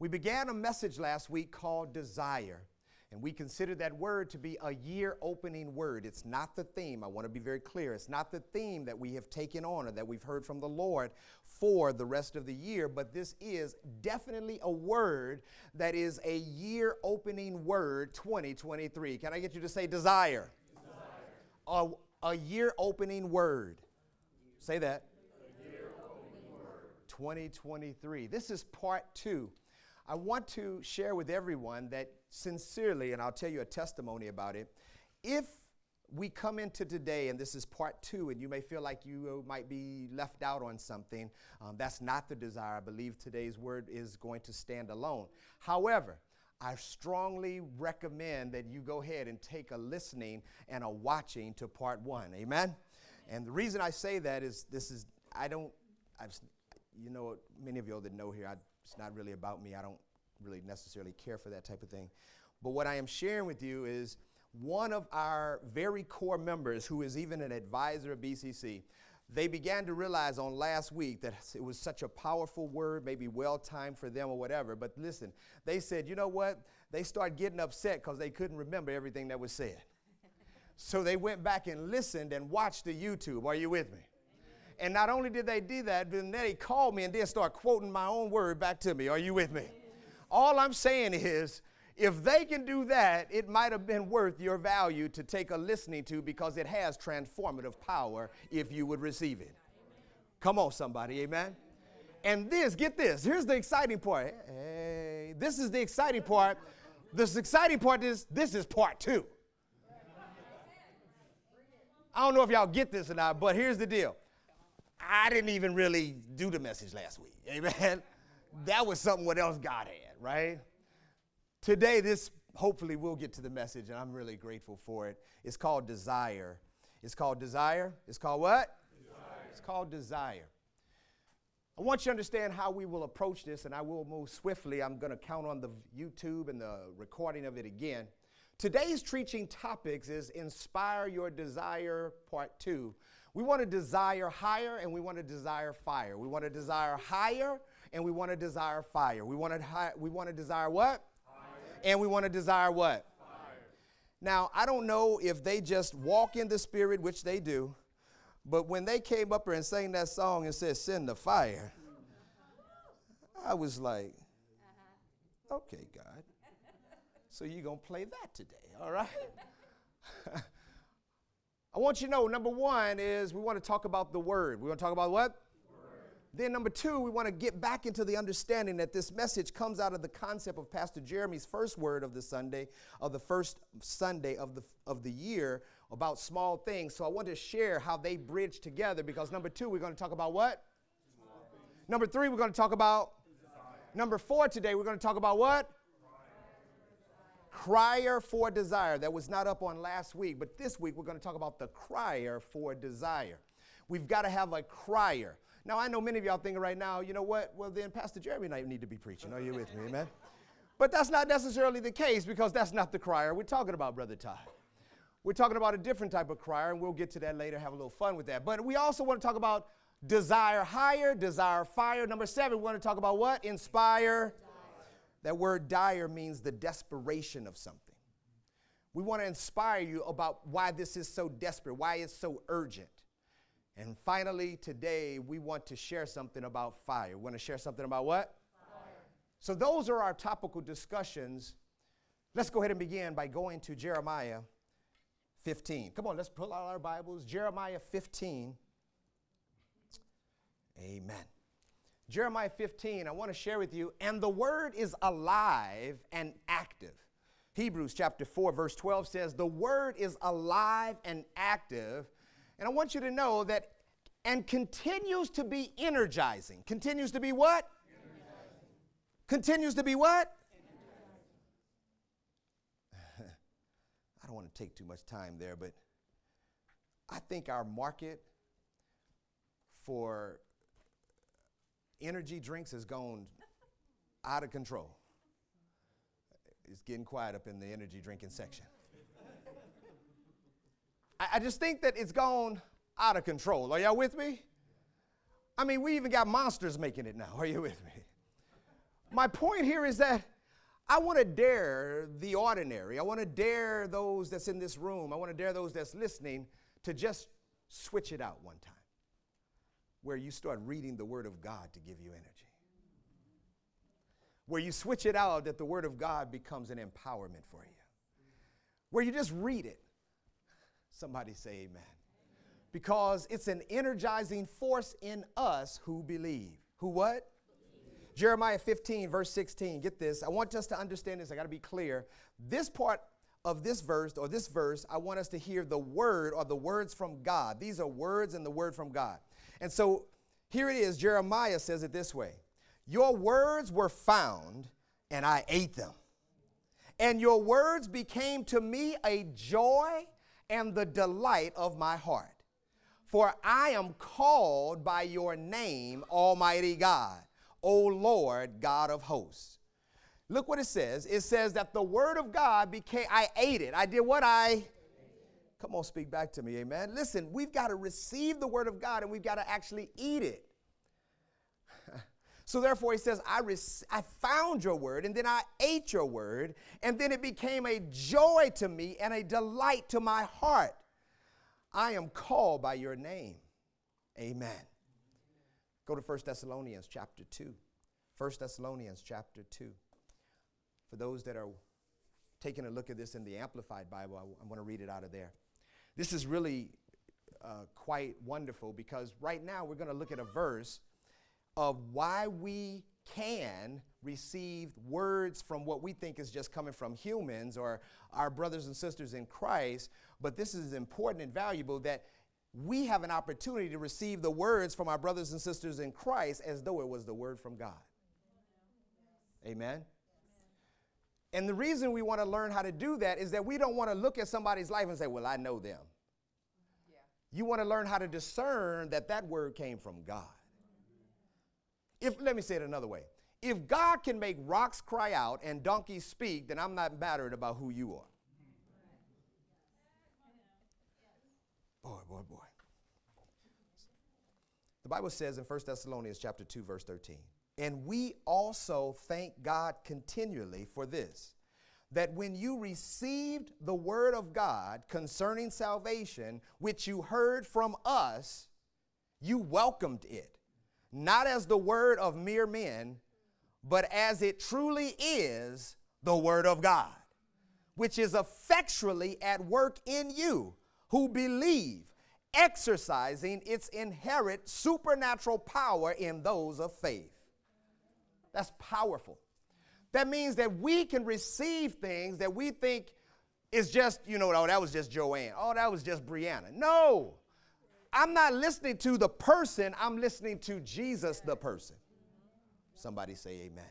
We began a message last week called Desire, and we considered that word to be a year opening word. It's not the theme. I want to be very clear. It's not the theme that we have taken on or that we've heard from the Lord for the rest of the year, but this is definitely a word that is a year opening word 2023. Can I get you to say desire? desire. A, a year opening word. Say that. 2023. This is part two I want to share with everyone that sincerely, and I'll tell you a testimony about it, if we come into today, and this is part two, and you may feel like you might be left out on something. Um, that's not the desire. I believe today's word is going to stand alone. However, I strongly recommend that you go ahead and take a listening and a watching to part one. Amen? And the reason I say that is this is, I don't, I've, you know, many of you all that know here, I it's not really about me. I don't really necessarily care for that type of thing. But what I am sharing with you is one of our very core members, who is even an advisor of BCC, they began to realize on last week that it was such a powerful word, maybe well timed for them or whatever. But listen, they said, you know what? They started getting upset because they couldn't remember everything that was said. so they went back and listened and watched the YouTube. Are you with me? And not only did they do that, but then they called me and then start quoting my own word back to me. Are you with me? All I'm saying is, if they can do that, it might have been worth your value to take a listening to because it has transformative power if you would receive it. Come on, somebody, amen? And this, get this, here's the exciting part. Hey, this is the exciting part. This exciting part is this is part two. I don't know if y'all get this or not, but here's the deal. I didn't even really do the message last week. Amen. That was something what else God had, right? Today, this hopefully we'll get to the message, and I'm really grateful for it. It's called desire. It's called desire. It's called what? Desire. It's called desire. I want you to understand how we will approach this, and I will move swiftly. I'm going to count on the YouTube and the recording of it again. Today's teaching topics is Inspire Your Desire, Part 2. We want to desire higher and we want to desire fire. We want to desire higher and we want to desire fire. We want to, hi- we want to desire what? And we want to desire what? Fire. Now, I don't know if they just walk in the spirit, which they do, but when they came up here and sang that song and said, Send the fire, I was like, uh-huh. Okay, God. So you're going to play that today, all right? I want you to know number one is we want to talk about the word. We want to talk about what? Then, number two, we want to get back into the understanding that this message comes out of the concept of Pastor Jeremy's first word of the Sunday, of the first Sunday of the, of the year about small things. So, I want to share how they bridge together because, number two, we're going to talk about what? Number three, we're going to talk about. Number four today, we're going to talk about what? Crier for desire. That was not up on last week, but this week we're going to talk about the crier for desire. We've got to have a crier. Now, I know many of y'all thinking right now, you know what? Well, then Pastor Jeremy and I need to be preaching. Are you with me? Amen? But that's not necessarily the case because that's not the crier we're talking about, Brother Todd. We're talking about a different type of crier, and we'll get to that later, have a little fun with that. But we also want to talk about desire higher, desire fire. Number seven, we want to talk about what? Inspire that word dire means the desperation of something. We want to inspire you about why this is so desperate, why it's so urgent. And finally, today, we want to share something about fire. We want to share something about what? Fire. So, those are our topical discussions. Let's go ahead and begin by going to Jeremiah 15. Come on, let's pull out our Bibles. Jeremiah 15. Amen. Jeremiah 15, I want to share with you, and the word is alive and active. Hebrews chapter 4, verse 12 says, The word is alive and active. And I want you to know that, and continues to be energizing. Continues to be what? Energizing. Continues to be what? I don't want to take too much time there, but I think our market for energy drinks has gone out of control. It's getting quiet up in the energy drinking section. I, I just think that it's gone out of control. Are y'all with me? I mean, we even got monsters making it now. Are you with me? my point here is that I want to dare the ordinary. I want to dare those that's in this room. I want to dare those that's listening to just switch it out one time where you start reading the Word of God to give you energy. Where you switch it out that the Word of God becomes an empowerment for you. Where you just read it. Somebody say amen. Because it's an energizing force in us who believe. Who what? Jeremiah 15, verse 16. Get this. I want us to understand this. I got to be clear. This part of this verse or this verse, I want us to hear the word or the words from God. These are words and the word from God. And so here it is. Jeremiah says it this way Your words were found, and I ate them. And your words became to me a joy and the delight of my heart. For I am called by your name, Almighty God. O Lord, God of hosts. Look what it says. It says that the word of God became, I ate it. I did what I, come on, speak back to me, amen. Listen, we've got to receive the word of God and we've got to actually eat it. so therefore, he says, I, rec- I found your word and then I ate your word, and then it became a joy to me and a delight to my heart. I am called by your name. Amen. Go to 1 Thessalonians chapter 2. 1 Thessalonians chapter 2. For those that are taking a look at this in the Amplified Bible, I, going to read it out of there. This is really uh, quite wonderful because right now we're going to look at a verse of why we can receive words from what we think is just coming from humans or our brothers and sisters in Christ, but this is important and valuable that we have an opportunity to receive the words from our brothers and sisters in Christ as though it was the word from God. Amen. And the reason we want to learn how to do that is that we don't want to look at somebody's life and say, Well, I know them. You want to learn how to discern that that word came from God. If, let me say it another way if God can make rocks cry out and donkeys speak, then I'm not mattered about who you are. Boy, boy, boy. The Bible says in 1 Thessalonians chapter 2 verse 13, "And we also thank God continually for this, that when you received the word of God concerning salvation, which you heard from us, you welcomed it, not as the word of mere men, but as it truly is the word of God, which is effectually at work in you." who believe, exercising its inherent supernatural power in those of faith. That's powerful. That means that we can receive things that we think is just, you know, oh, that was just Joanne. Oh, that was just Brianna. No. I'm not listening to the person, I'm listening to Jesus, the person. Somebody say amen.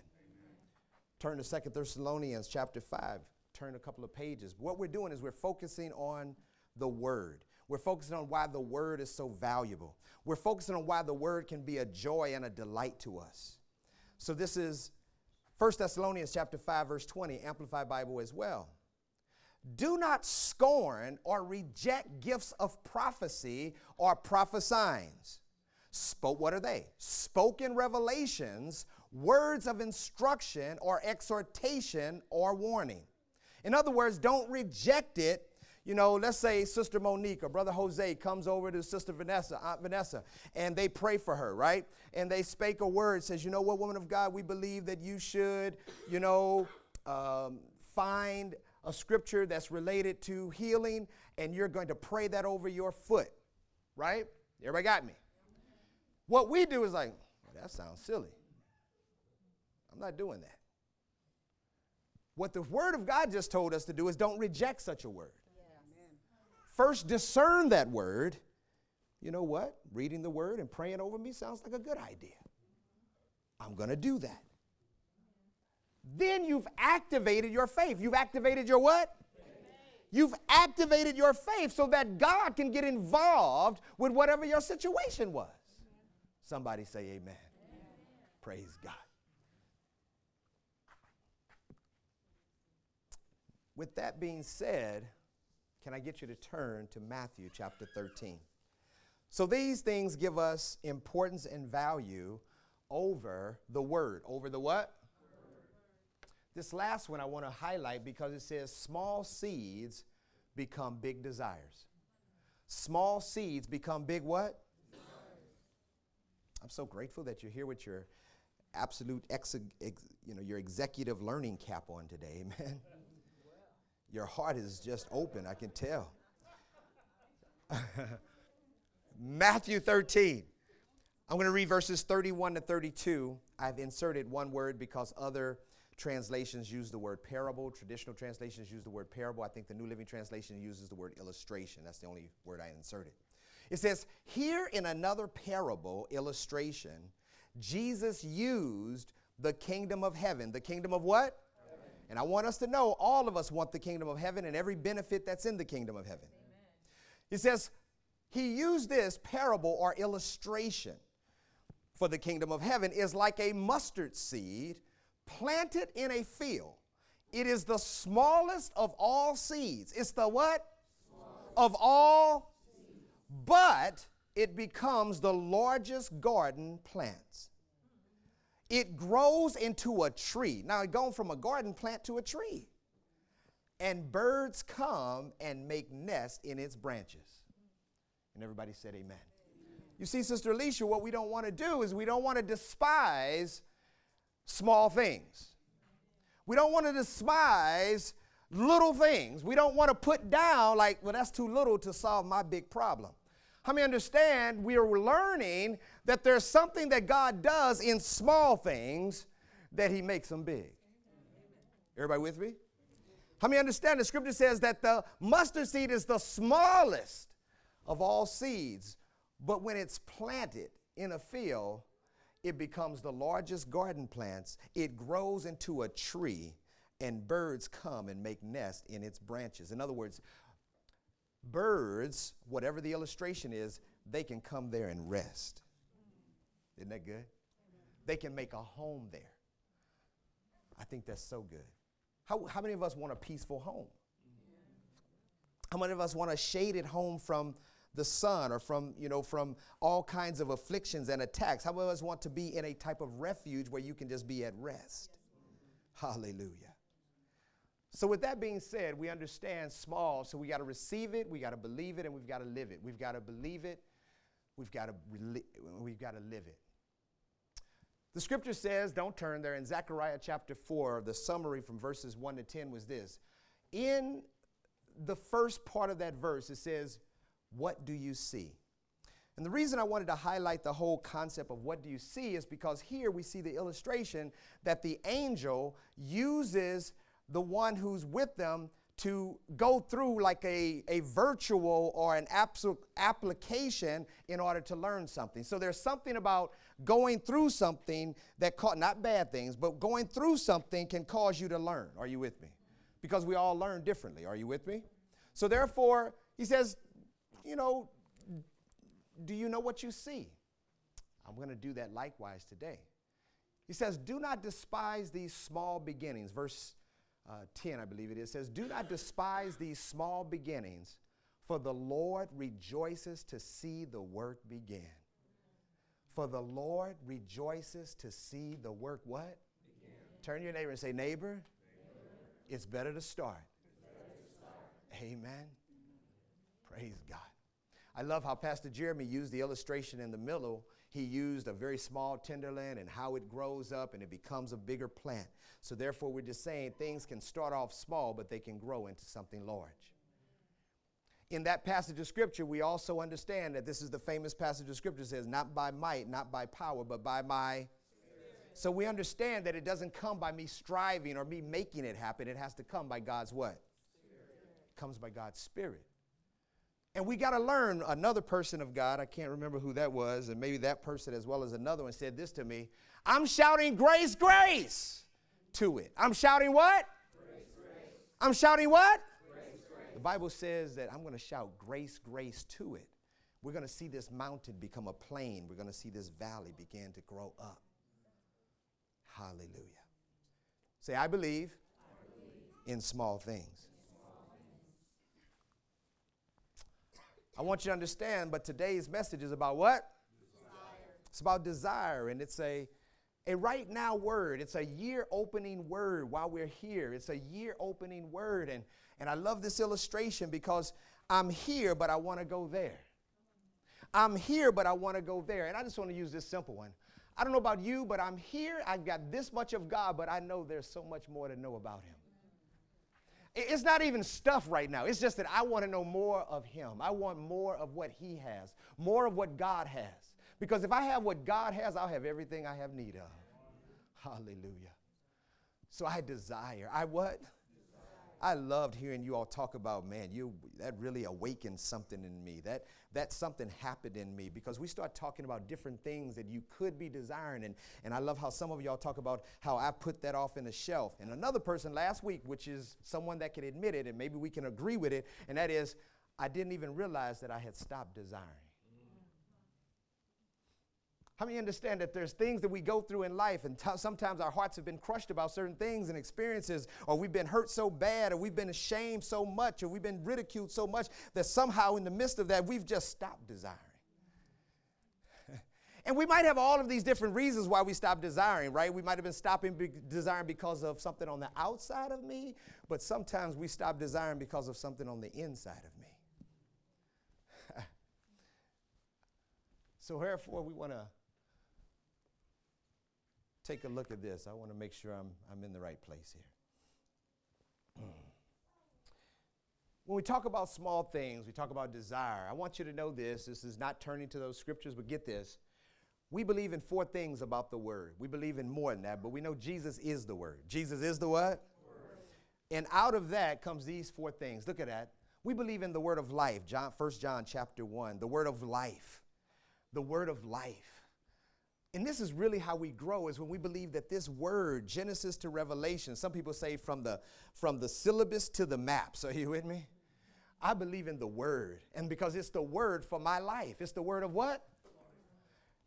Turn to Second Thessalonians chapter 5. Turn a couple of pages. What we're doing is we're focusing on the Word. We're focusing on why the Word is so valuable. We're focusing on why the Word can be a joy and a delight to us. So this is 1 Thessalonians chapter 5 verse 20 amplified Bible as well. Do not scorn or reject gifts of prophecy or prophesying. Spoke what are they? Spoken revelations, words of instruction or exhortation or warning. In other words, don't reject it you know, let's say Sister Monique or Brother Jose comes over to Sister Vanessa, Aunt Vanessa, and they pray for her, right? And they spake a word, says, you know what, woman of God, we believe that you should, you know, um, find a scripture that's related to healing, and you're going to pray that over your foot, right? Everybody got me? What we do is like, well, that sounds silly. I'm not doing that. What the Word of God just told us to do is don't reject such a word first discern that word, you know what? Reading the word and praying over me sounds like a good idea. I'm going to do that. Then you've activated your faith. You've activated your what? You've activated your faith so that God can get involved with whatever your situation was. Somebody say amen. amen. Praise God. With that being said, can I get you to turn to Matthew chapter 13? So these things give us importance and value over the word. Over the what? This last one I want to highlight because it says small seeds become big desires. Small seeds become big what? I'm so grateful that you're here with your absolute ex, ex, you know your executive learning cap on today, man. Your heart is just open, I can tell. Matthew 13. I'm going to read verses 31 to 32. I've inserted one word because other translations use the word parable. Traditional translations use the word parable. I think the New Living Translation uses the word illustration. That's the only word I inserted. It says, Here in another parable illustration, Jesus used the kingdom of heaven. The kingdom of what? And I want us to know all of us want the kingdom of heaven and every benefit that's in the kingdom of heaven. Amen. He says, He used this parable or illustration for the kingdom of heaven is like a mustard seed planted in a field. It is the smallest of all seeds. It's the what? Smallest. Of all, seeds. but it becomes the largest garden plants. It grows into a tree. Now, it going from a garden plant to a tree. And birds come and make nests in its branches. And everybody said, Amen. You see, Sister Alicia, what we don't want to do is we don't want to despise small things. We don't want to despise little things. We don't want to put down, like, well, that's too little to solve my big problem. How many understand we are learning that there's something that God does in small things that He makes them big? Everybody with me? How many understand the scripture says that the mustard seed is the smallest of all seeds, but when it's planted in a field, it becomes the largest garden plants. It grows into a tree, and birds come and make nests in its branches. In other words, birds, whatever the illustration is, they can come there and rest. Isn't that good? They can make a home there. I think that's so good. How, how many of us want a peaceful home? How many of us want a shaded home from the sun or from, you know, from all kinds of afflictions and attacks. How many of us want to be in a type of refuge where you can just be at rest? Hallelujah. So, with that being said, we understand small, so we got to receive it, we got to believe it, and we've got to live it. We've got to believe it, we've got to we've got to live it. The scripture says, don't turn there, in Zechariah chapter 4, the summary from verses 1 to 10 was this. In the first part of that verse, it says, what do you see? And the reason I wanted to highlight the whole concept of what do you see is because here we see the illustration that the angel uses the one who's with them to go through like a, a virtual or an absolute application in order to learn something. So there's something about going through something that, ca- not bad things, but going through something can cause you to learn. Are you with me? Because we all learn differently. Are you with me? So therefore, he says, you know, do you know what you see? I'm going to do that likewise today. He says, Do not despise these small beginnings. Verse uh, 10, I believe it is, says, Do not despise these small beginnings, for the Lord rejoices to see the work begin. For the Lord rejoices to see the work what? Begin. Turn your neighbor and say, Neighbor, neighbor. It's, better it's better to start. Amen. Praise God. I love how Pastor Jeremy used the illustration in the middle. He used a very small tenderland and how it grows up and it becomes a bigger plant. So, therefore, we're just saying things can start off small, but they can grow into something large. In that passage of scripture, we also understand that this is the famous passage of scripture says, Not by might, not by power, but by my so we understand that it doesn't come by me striving or me making it happen. It has to come by God's what? Spirit. It comes by God's Spirit. And we got to learn another person of God. I can't remember who that was, and maybe that person as well as another one said this to me. I'm shouting grace, grace to it. I'm shouting what? Grace, grace. I'm shouting what? Grace, the Bible says that I'm going to shout grace, grace to it. We're going to see this mountain become a plain. We're going to see this valley begin to grow up. Hallelujah. Say, I believe, I believe. in small things. I want you to understand, but today's message is about what? Desire. It's about desire, and it's a a right now word. It's a year opening word while we're here. It's a year opening word. And, and I love this illustration because I'm here, but I want to go there. I'm here, but I want to go there. And I just want to use this simple one. I don't know about you, but I'm here. I've got this much of God, but I know there's so much more to know about Him. It's not even stuff right now. It's just that I want to know more of Him. I want more of what He has, more of what God has. Because if I have what God has, I'll have everything I have need of. Hallelujah. So I desire. I what? I loved hearing you all talk about, man, you that really awakened something in me. That that something happened in me because we start talking about different things that you could be desiring. And, and I love how some of y'all talk about how I put that off in the shelf. And another person last week, which is someone that can admit it, and maybe we can agree with it, and that is, I didn't even realize that I had stopped desiring. How many understand that there's things that we go through in life, and t- sometimes our hearts have been crushed about certain things and experiences, or we've been hurt so bad, or we've been ashamed so much, or we've been ridiculed so much that somehow in the midst of that, we've just stopped desiring. and we might have all of these different reasons why we stop desiring, right? We might have been stopping be- desiring because of something on the outside of me, but sometimes we stop desiring because of something on the inside of me. so, therefore, we want to take a look at this. I want to make sure I'm, I'm in the right place here. when we talk about small things, we talk about desire. I want you to know this. This is not turning to those scriptures, but get this. We believe in four things about the word. We believe in more than that, but we know Jesus is the word. Jesus is the what? Word. And out of that comes these four things. Look at that. We believe in the word of life. John 1 John chapter 1, the word of life. The word of life. And this is really how we grow is when we believe that this word, Genesis to Revelation, some people say from the from the syllabus to the maps. Are you with me? I believe in the word. And because it's the word for my life. It's the word of what?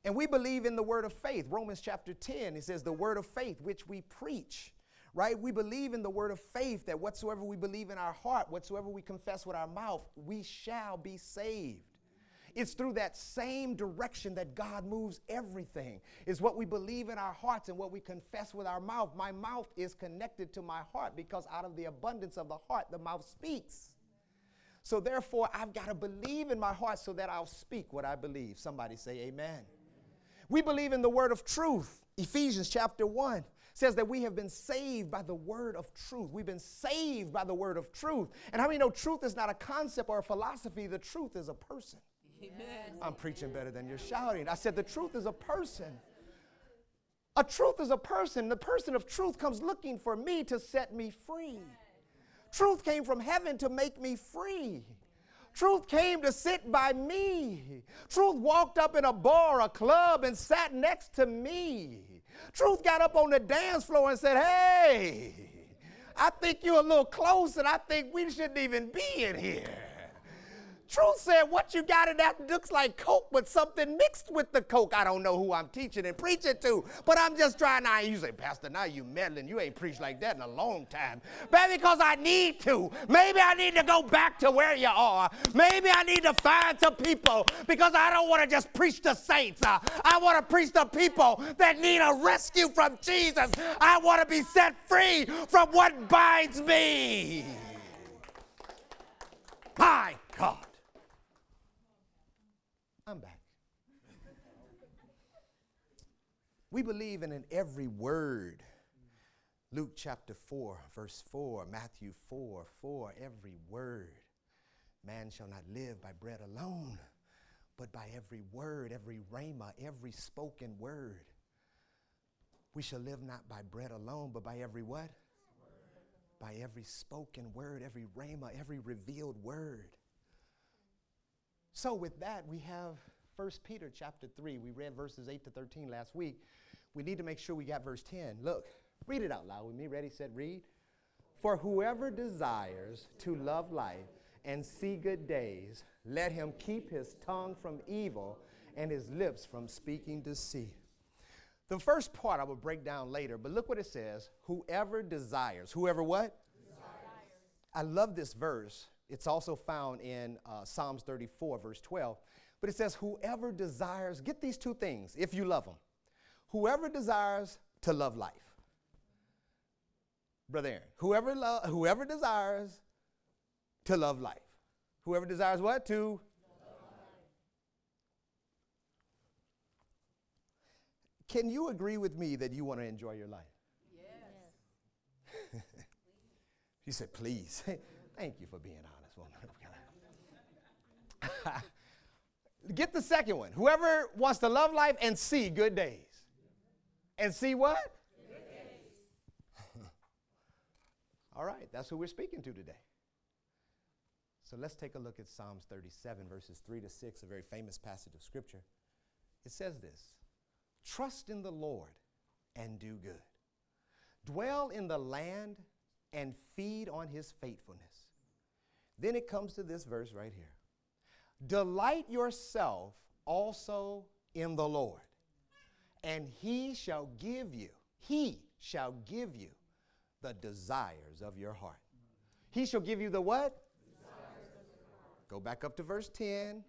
And we believe in the word of faith. Romans chapter 10, it says the word of faith which we preach. Right? We believe in the word of faith that whatsoever we believe in our heart, whatsoever we confess with our mouth, we shall be saved. It's through that same direction that God moves everything. Is what we believe in our hearts and what we confess with our mouth. My mouth is connected to my heart because out of the abundance of the heart, the mouth speaks. So therefore, I've got to believe in my heart so that I'll speak what I believe. Somebody say amen. We believe in the word of truth. Ephesians chapter 1 says that we have been saved by the word of truth. We've been saved by the word of truth. And how many know truth is not a concept or a philosophy? The truth is a person. Amen. I'm preaching better than you're shouting. I said, the truth is a person. A truth is a person. The person of truth comes looking for me to set me free. Truth came from heaven to make me free. Truth came to sit by me. Truth walked up in a bar, a club, and sat next to me. Truth got up on the dance floor and said, Hey, I think you're a little close, and I think we shouldn't even be in here. Truth said, What you got in that looks like Coke, but something mixed with the Coke. I don't know who I'm teaching and preaching to, but I'm just trying. Now you say, Pastor, now you meddling. You ain't preached like that in a long time. Maybe because I need to. Maybe I need to go back to where you are. Maybe I need to find some people because I don't want to just preach to saints. Uh, I want to preach to people that need a rescue from Jesus. I want to be set free from what binds me. My God. I'm back. We believe in, in every word. Luke chapter 4, verse 4, Matthew 4, 4, every word. Man shall not live by bread alone, but by every word, every rhema, every spoken word. We shall live not by bread alone, but by every what? Word. By every spoken word, every rhema, every revealed word. So with that, we have 1 Peter chapter 3. We read verses 8 to 13 last week. We need to make sure we got verse 10. Look, read it out loud with me. Ready, set, read. For whoever desires to love life and see good days, let him keep his tongue from evil and his lips from speaking deceit. The first part I will break down later, but look what it says. Whoever desires. Whoever what? Desires. I love this verse it's also found in uh, Psalms 34, verse 12. But it says, Whoever desires, get these two things if you love them. Whoever desires to love life. Brother Aaron, whoever, lo- whoever desires to love life. Whoever desires what? To Can you agree with me that you want to enjoy your life? Yes. he said, please. Thank you for being honest, woman. Get the second one. Whoever wants to love life and see good days. And see what? All right, that's who we're speaking to today. So let's take a look at Psalms 37, verses 3 to 6, a very famous passage of Scripture. It says this Trust in the Lord and do good, dwell in the land and feed on his faithfulness. Then it comes to this verse right here Delight yourself also in the Lord, and he shall give you, he shall give you the desires of your heart. He shall give you the what? Go back up to verse 10.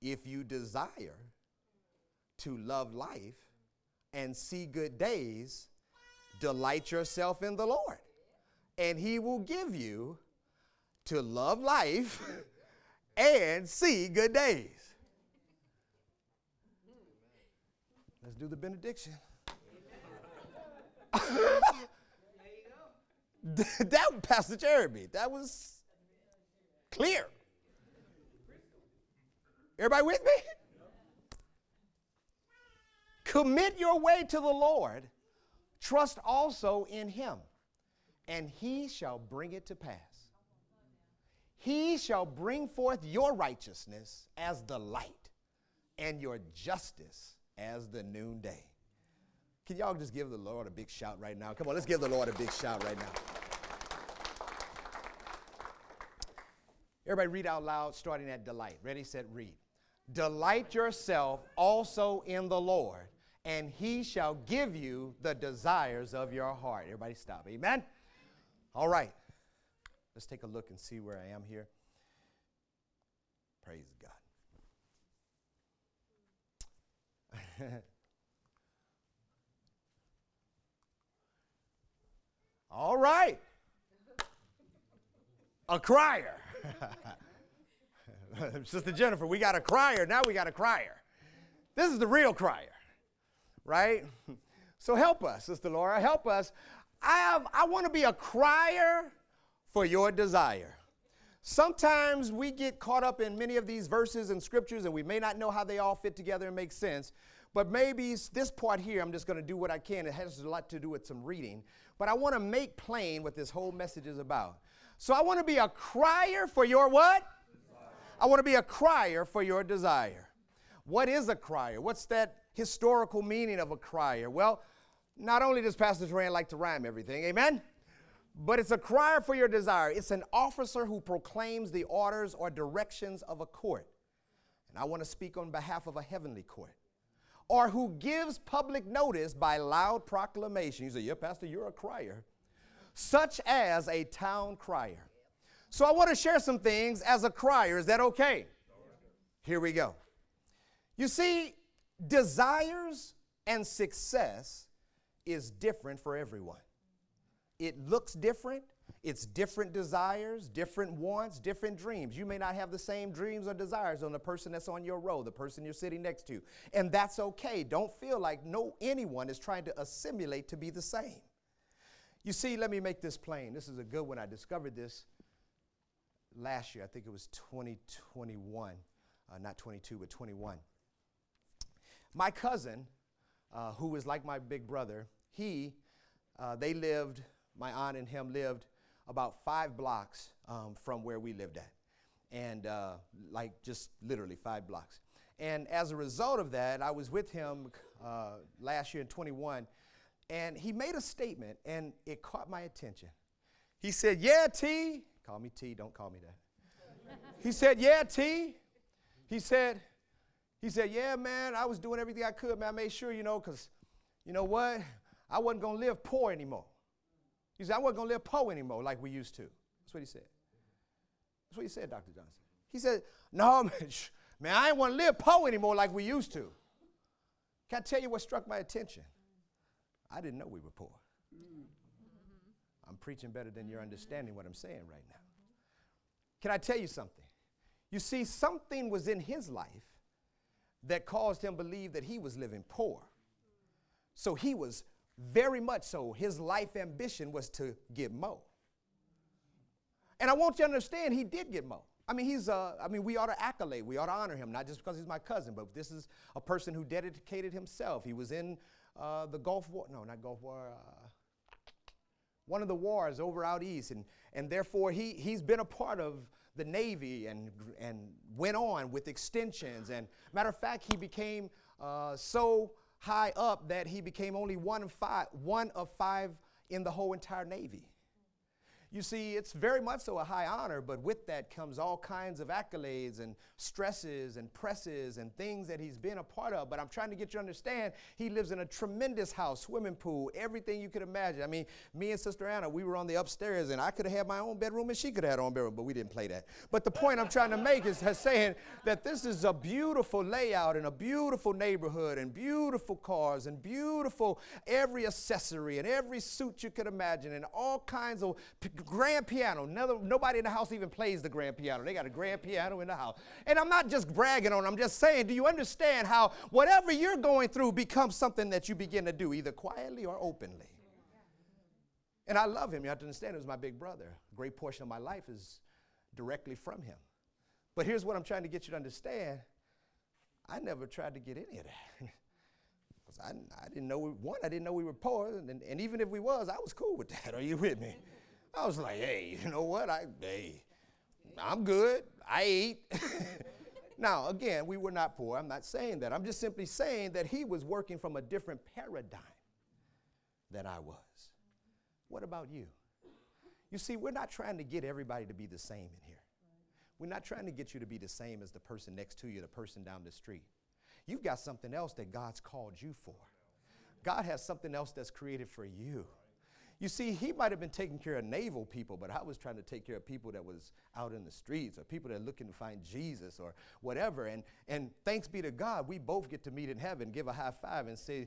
If you desire to love life and see good days, delight yourself in the Lord, and He will give you to love life and see good days. Let's do the benediction. that Pastor Jeremy, that was clear. Everybody with me? Commit your way to the Lord. Trust also in him, and he shall bring it to pass. He shall bring forth your righteousness as the light, and your justice as the noonday. Can y'all just give the Lord a big shout right now? Come on, let's give the Lord a big shout right now. Everybody read out loud, starting at delight. Ready, set, read. Delight yourself also in the Lord, and he shall give you the desires of your heart. Everybody stop. Amen? All right. Let's take a look and see where I am here. Praise God. All right. A crier. Sister Jennifer, we got a crier. Now we got a crier. This is the real crier, right? So help us, Sister Laura. Help us. I. I want to be a crier for your desire. Sometimes we get caught up in many of these verses and scriptures, and we may not know how they all fit together and make sense. But maybe this part here, I'm just going to do what I can. It has a lot to do with some reading. But I want to make plain what this whole message is about. So I want to be a crier for your what? I want to be a crier for your desire. What is a crier? What's that historical meaning of a crier? Well, not only does Pastor Duran like to rhyme everything, amen? But it's a crier for your desire. It's an officer who proclaims the orders or directions of a court. And I want to speak on behalf of a heavenly court. Or who gives public notice by loud proclamation. You say, Yeah, Pastor, you're a crier. Such as a town crier. So I want to share some things as a crier. Is that okay? Here we go. You see, desires and success is different for everyone. It looks different. It's different desires, different wants, different dreams. You may not have the same dreams or desires on the person that's on your row, the person you're sitting next to. And that's okay. Don't feel like no anyone is trying to assimilate to be the same. You see, let me make this plain. This is a good one. I discovered this last year. I think it was 2021, uh, not 22, but 21. My cousin, uh, who was like my big brother, he, uh, they lived, my aunt and him lived about five blocks um, from where we lived at. And uh, like just literally five blocks. And as a result of that, I was with him uh, last year in 21, and he made a statement, and it caught my attention. He said, Yeah, T, call me T, don't call me that. he said, Yeah, T. He said, he said, Yeah, man, I was doing everything I could, man. I made sure, you know, because you know what? I wasn't going to live poor anymore. He said, I wasn't going to live poor anymore like we used to. That's what he said. That's what he said, Dr. Johnson. He said, No, man, man I ain't want to live poor anymore like we used to. Can I tell you what struck my attention? I didn't know we were poor. I'm preaching better than you're understanding what I'm saying right now. Can I tell you something? You see, something was in his life that caused him believe that he was living poor. So he was very much so, his life ambition was to get more. And I want you to understand, he did get more. I mean, he's, uh, I mean, we ought to accolade, we ought to honor him, not just because he's my cousin, but this is a person who dedicated himself. He was in uh, the Gulf War, no, not Gulf War, uh, one of the wars over out east, and, and therefore he, he's been a part of the Navy and, and went on with extensions. And matter of fact, he became uh, so high up that he became only one of five, one of five in the whole entire Navy. You see, it's very much so a high honor, but with that comes all kinds of accolades and stresses and presses and things that he's been a part of. But I'm trying to get you to understand he lives in a tremendous house, swimming pool, everything you could imagine. I mean, me and Sister Anna, we were on the upstairs, and I could have had my own bedroom, and she could have had her own bedroom, but we didn't play that. But the point I'm trying to make is saying that this is a beautiful layout and a beautiful neighborhood and beautiful cars and beautiful every accessory and every suit you could imagine and all kinds of grand piano. Never, nobody in the house even plays the grand piano. They got a grand piano in the house. And I'm not just bragging on, I'm just saying, do you understand how whatever you're going through becomes something that you begin to do, either quietly or openly? And I love him. You have to understand, he was my big brother. A great portion of my life is directly from him. But here's what I'm trying to get you to understand I never tried to get any of that. I, I didn't know, we, one, I didn't know we were poor. And, and even if we was, I was cool with that. Are you with me? I was like, hey, you know what? I, hey, I'm good. I eat. now, again, we were not poor. I'm not saying that. I'm just simply saying that he was working from a different paradigm than I was. What about you? You see, we're not trying to get everybody to be the same in here. We're not trying to get you to be the same as the person next to you, the person down the street. You've got something else that God's called you for. God has something else that's created for you. You see, he might have been taking care of naval people, but I was trying to take care of people that was out in the streets or people that are looking to find Jesus or whatever. And, and thanks be to God, we both get to meet in heaven, give a high five, and say,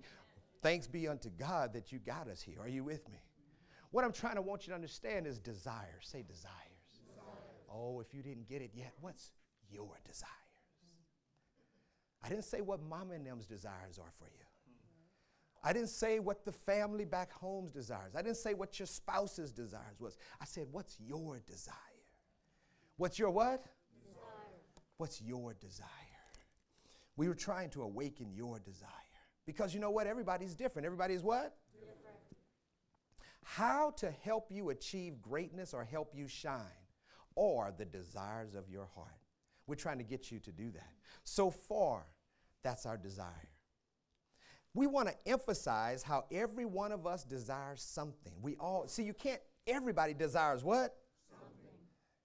Thanks be unto God that you got us here. Are you with me? What I'm trying to want you to understand is desires. Say desires. desires. Oh, if you didn't get it yet, what's your desires? I didn't say what mom and them's desires are for you. I didn't say what the family back home's desires. I didn't say what your spouse's desires was. I said, what's your desire? What's your what? Desire. What's your desire? We were trying to awaken your desire. Because you know what? Everybody's different. Everybody's what? Different. How to help you achieve greatness or help you shine or the desires of your heart. We're trying to get you to do that. So far, that's our desire we want to emphasize how every one of us desires something. We all, see, you can't, everybody desires what? Something.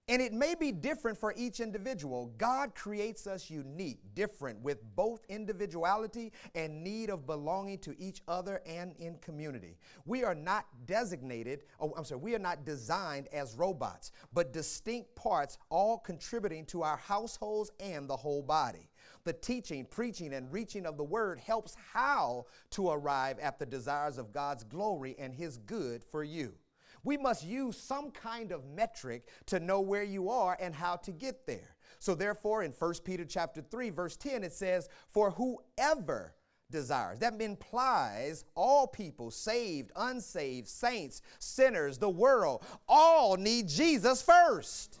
And it may be different for each individual. God creates us unique, different, with both individuality and need of belonging to each other and in community. We are not designated, oh, I'm sorry, we are not designed as robots, but distinct parts, all contributing to our households and the whole body. The teaching, preaching, and reaching of the word helps how to arrive at the desires of God's glory and his good for you. We must use some kind of metric to know where you are and how to get there. So therefore in 1 Peter chapter 3 verse 10 it says, "For whoever desires. That implies all people, saved, unsaved, saints, sinners, the world, all need Jesus first.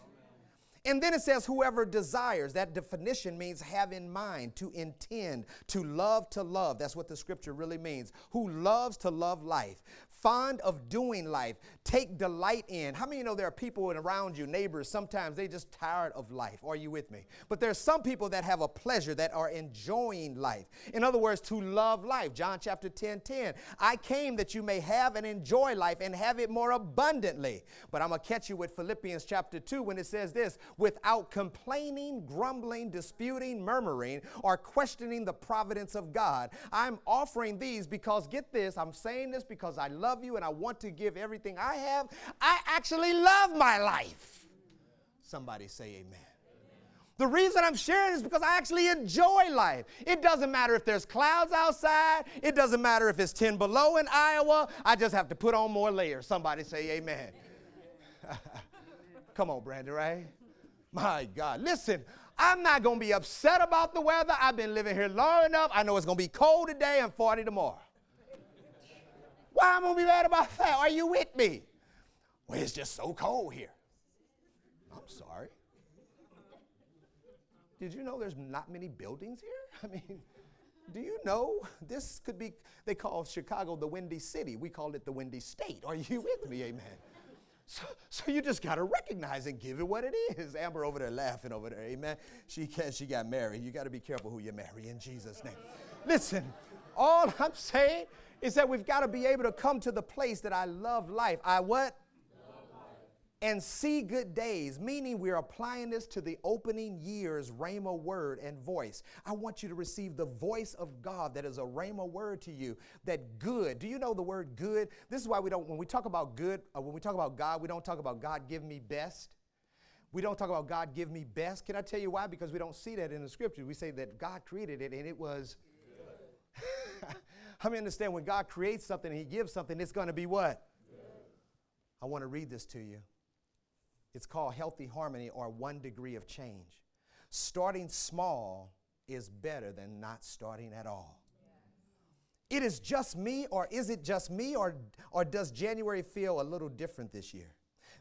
And then it says, whoever desires. That definition means have in mind, to intend, to love to love. That's what the scripture really means. Who loves to love life fond of doing life, take delight in. How many you know there are people around you, neighbors, sometimes they just tired of life? Are you with me? But there's some people that have a pleasure, that are enjoying life. In other words, to love life. John chapter 10 10. I came that you may have and enjoy life and have it more abundantly. But I'm going to catch you with Philippians chapter 2 when it says this without complaining, grumbling, disputing, murmuring, or questioning the providence of God. I'm offering these because, get this, I'm saying this because I love love you and I want to give everything I have. I actually love my life. Somebody say amen. The reason I'm sharing is because I actually enjoy life. It doesn't matter if there's clouds outside, it doesn't matter if it's 10 below in Iowa. I just have to put on more layers. Somebody say amen. Come on, Brandon, right? My God. Listen, I'm not going to be upset about the weather. I've been living here long enough. I know it's going to be cold today and 40 tomorrow. Why am I going to be mad about that? Are you with me? Well, it's just so cold here. I'm sorry. Did you know there's not many buildings here? I mean, do you know this could be, they call Chicago the Windy City. We call it the Windy State. Are you with me? Amen. So, so you just got to recognize and give it what it is. Amber over there laughing over there. Amen. She, can, she got married. You got to be careful who you marry in Jesus' name. Listen, all I'm saying is that we've got to be able to come to the place that I love life. I what? and see good days, meaning we're applying this to the opening year's Rhema word and voice. I want you to receive the voice of God that is a Rhema word to you. That good. Do you know the word good? This is why we don't, when we talk about good, uh, when we talk about God, we don't talk about God give me best. We don't talk about God give me best. Can I tell you why? Because we don't see that in the scriptures. We say that God created it and it was. How many understand when God creates something and He gives something, it's going to be what? I want to read this to you. It's called healthy harmony or one degree of change. Starting small is better than not starting at all. It is just me, or is it just me, or, or does January feel a little different this year?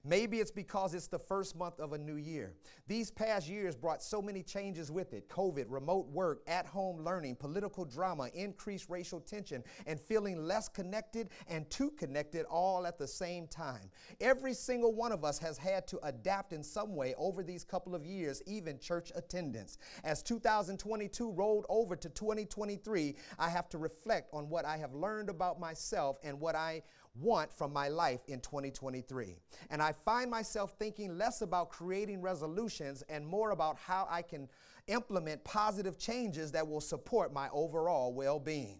Maybe it's because it's the first month of a new year. These past years brought so many changes with it COVID, remote work, at home learning, political drama, increased racial tension, and feeling less connected and too connected all at the same time. Every single one of us has had to adapt in some way over these couple of years, even church attendance. As 2022 rolled over to 2023, I have to reflect on what I have learned about myself and what I want from my life in 2023. And I find myself thinking less about creating resolutions and more about how I can implement positive changes that will support my overall well being.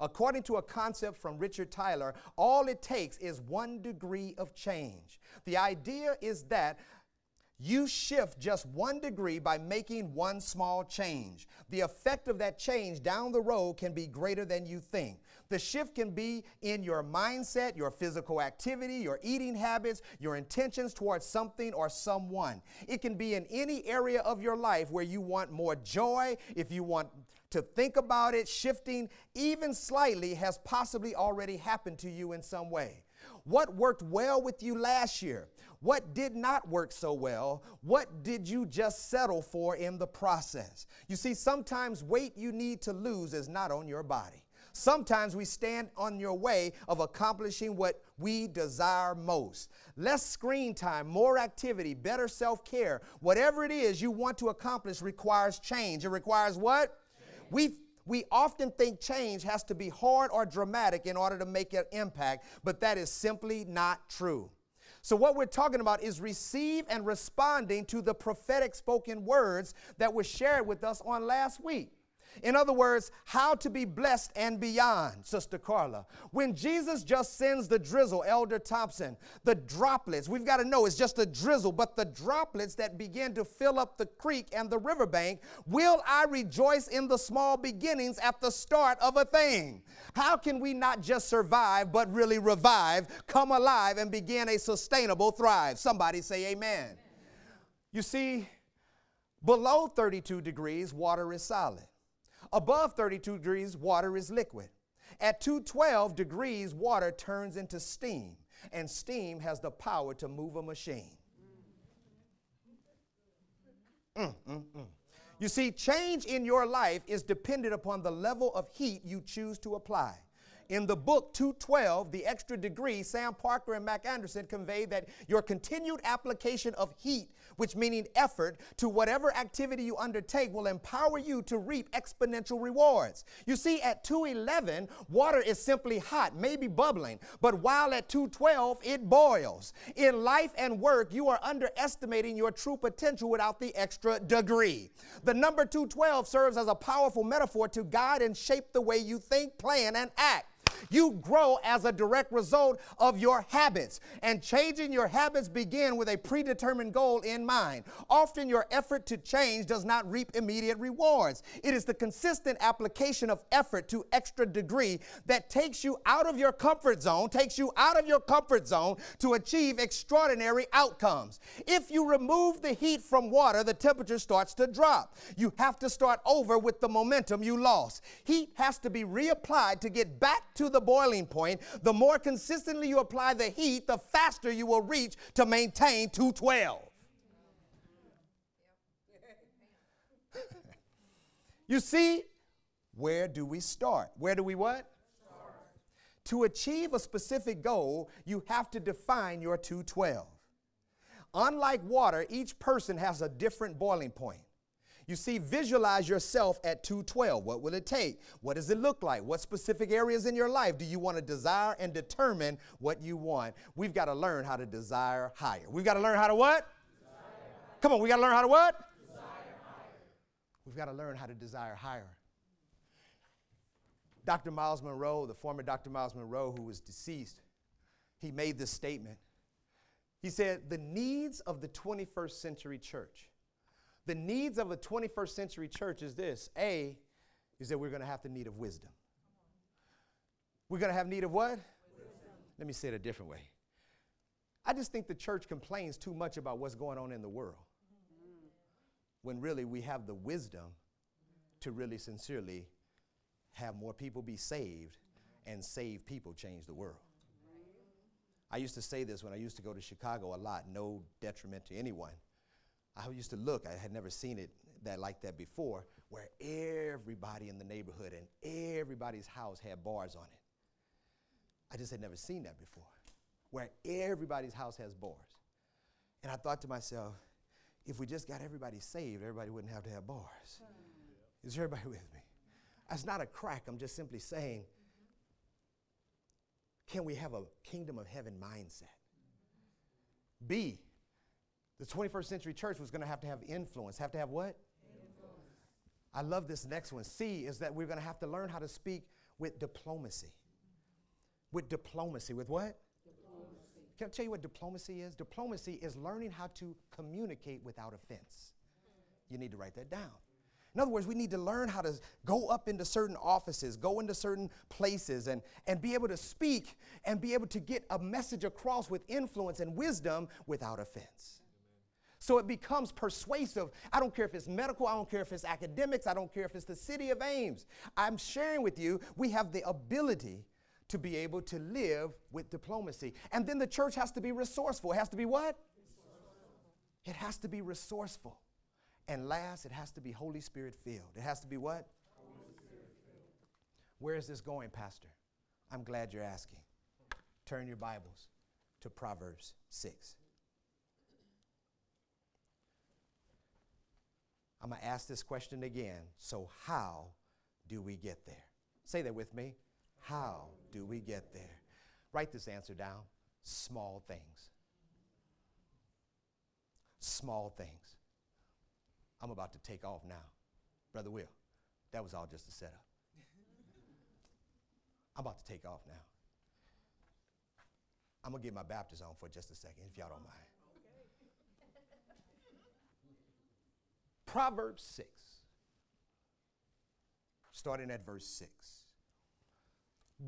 According to a concept from Richard Tyler, all it takes is one degree of change. The idea is that you shift just one degree by making one small change. The effect of that change down the road can be greater than you think. The shift can be in your mindset, your physical activity, your eating habits, your intentions towards something or someone. It can be in any area of your life where you want more joy, if you want to think about it, shifting even slightly has possibly already happened to you in some way. What worked well with you last year? What did not work so well? What did you just settle for in the process? You see, sometimes weight you need to lose is not on your body. Sometimes we stand on your way of accomplishing what we desire most. Less screen time, more activity, better self care, whatever it is you want to accomplish requires change. It requires what? Change. We we often think change has to be hard or dramatic in order to make an impact, but that is simply not true. So, what we're talking about is receive and responding to the prophetic spoken words that were shared with us on last week. In other words, how to be blessed and beyond, Sister Carla. When Jesus just sends the drizzle, Elder Thompson, the droplets, we've got to know it's just a drizzle, but the droplets that begin to fill up the creek and the riverbank, will I rejoice in the small beginnings at the start of a thing? How can we not just survive, but really revive, come alive, and begin a sustainable thrive? Somebody say amen. You see, below 32 degrees, water is solid. Above 32 degrees, water is liquid. At 212 degrees, water turns into steam, and steam has the power to move a machine. Mm, mm, mm. You see, change in your life is dependent upon the level of heat you choose to apply. In the book 212, The Extra Degree, Sam Parker and Mac Anderson convey that your continued application of heat which meaning effort, to whatever activity you undertake will empower you to reap exponential rewards. You see, at 211, water is simply hot, maybe bubbling, but while at 212, it boils. In life and work, you are underestimating your true potential without the extra degree. The number 212 serves as a powerful metaphor to guide and shape the way you think, plan, and act. You grow as a direct result of your habits. And changing your habits begin with a predetermined goal in mind. Often your effort to change does not reap immediate rewards. It is the consistent application of effort to extra degree that takes you out of your comfort zone, takes you out of your comfort zone to achieve extraordinary outcomes. If you remove the heat from water, the temperature starts to drop. You have to start over with the momentum you lost. Heat has to be reapplied to get back to the boiling point. The more consistently you apply the heat, the faster you will reach to maintain 212. you see, where do we start? Where do we what? Start. To achieve a specific goal, you have to define your 212. Unlike water, each person has a different boiling point. You see, visualize yourself at 212. What will it take? What does it look like? What specific areas in your life do you want to desire and determine what you want? We've got to learn how to desire higher. We've got to learn how to what? Come on, we got to learn how to what? We've got to learn how to desire higher. Dr. Myles Munroe, the former Dr. Myles Munroe, who was deceased, he made this statement. He said, The needs of the 21st century church the needs of a 21st century church is this A, is that we're going to have the need of wisdom. We're going to have need of what? Wisdom. Let me say it a different way. I just think the church complains too much about what's going on in the world mm-hmm. when really we have the wisdom to really sincerely have more people be saved mm-hmm. and save people change the world. I used to say this when I used to go to Chicago a lot, no detriment to anyone. I used to look, I had never seen it that like that before, where everybody in the neighborhood and everybody's house had bars on it. I just had never seen that before, where everybody's house has bars. And I thought to myself, if we just got everybody saved, everybody wouldn't have to have bars. Hmm. Is everybody with me? That's not a crack. I'm just simply saying, can we have a kingdom of heaven mindset? B, the 21st century church was going to have to have influence. Have to have what? Influence. I love this next one. C is that we're going to have to learn how to speak with diplomacy. With diplomacy. With what? Diplomacy. Can I tell you what diplomacy is? Diplomacy is learning how to communicate without offense. You need to write that down. In other words, we need to learn how to go up into certain offices, go into certain places, and, and be able to speak and be able to get a message across with influence and wisdom without offense. So it becomes persuasive. I don't care if it's medical, I don't care if it's academics, I don't care if it's the city of Ames. I'm sharing with you, we have the ability to be able to live with diplomacy. And then the church has to be resourceful. It has to be what? It has to be resourceful. And last, it has to be Holy Spirit filled. It has to be what? Where is this going, Pastor? I'm glad you're asking. Turn your Bibles to Proverbs 6. I'm going to ask this question again. So, how do we get there? Say that with me. How do we get there? Write this answer down. Small things. Small things. I'm about to take off now. Brother Will, that was all just a setup. I'm about to take off now. I'm going to get my Baptist on for just a second, if y'all don't mind. Proverbs 6, starting at verse 6.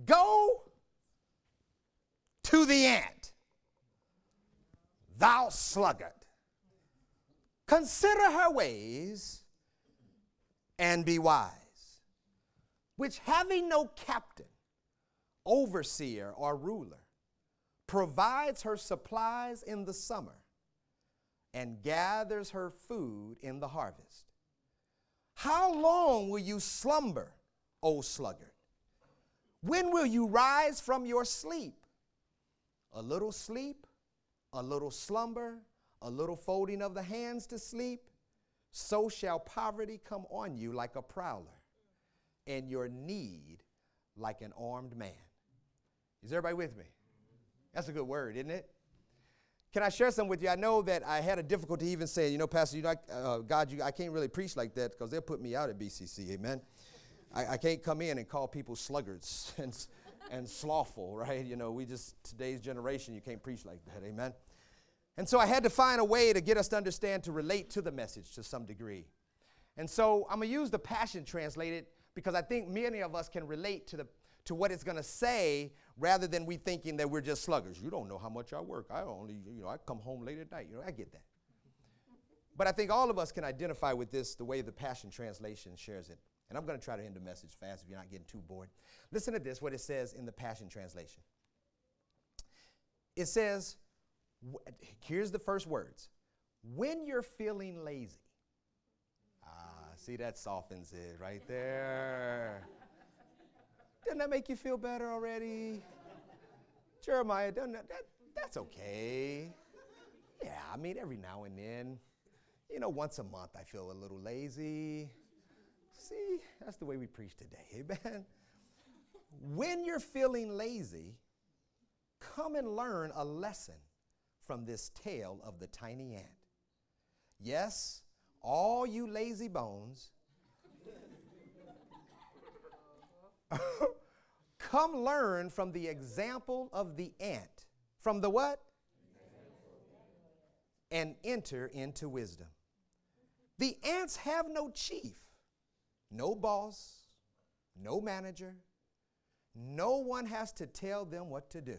Go to the ant, thou sluggard. Consider her ways and be wise, which having no captain, overseer, or ruler, provides her supplies in the summer and gathers her food in the harvest. How long will you slumber, O sluggard? When will you rise from your sleep? A little sleep, a little slumber, a little folding of the hands to sleep, so shall poverty come on you like a prowler, and your need like an armed man. Is everybody with me? That's a good word, isn't it? Can I share something with you? I know that I had a difficulty even saying, you know, Pastor, you know, uh, God, you, I can't really preach like that because they'll put me out at BCC, amen. I, I, can't come in and call people sluggards. and, and slothful, right? You know, we just, today's generation, you can't preach like that, amen? And so I had to find a way to get us to understand to relate to the message to some degree. And so I'm going to use the Passion Translated because I think many of us can relate to, the, to what it's going to say rather than we thinking that we're just sluggers. You don't know how much I work. I only, you know, I come home late at night. You know, I get that. But I think all of us can identify with this the way the Passion Translation shares it. And I'm going to try to end the message fast if you're not getting too bored. Listen to this, what it says in the Passion Translation. It says, here's the first words when you're feeling lazy. Ah, see, that softens it right there. Doesn't that make you feel better already? Jeremiah, doesn't that, that, that's okay. Yeah, I mean, every now and then, you know, once a month I feel a little lazy. See, that's the way we preach today, amen? When you're feeling lazy, come and learn a lesson from this tale of the tiny ant. Yes, all you lazy bones, come learn from the example of the ant. From the what? And enter into wisdom. The ants have no chief, no boss, no manager. No one has to tell them what to do.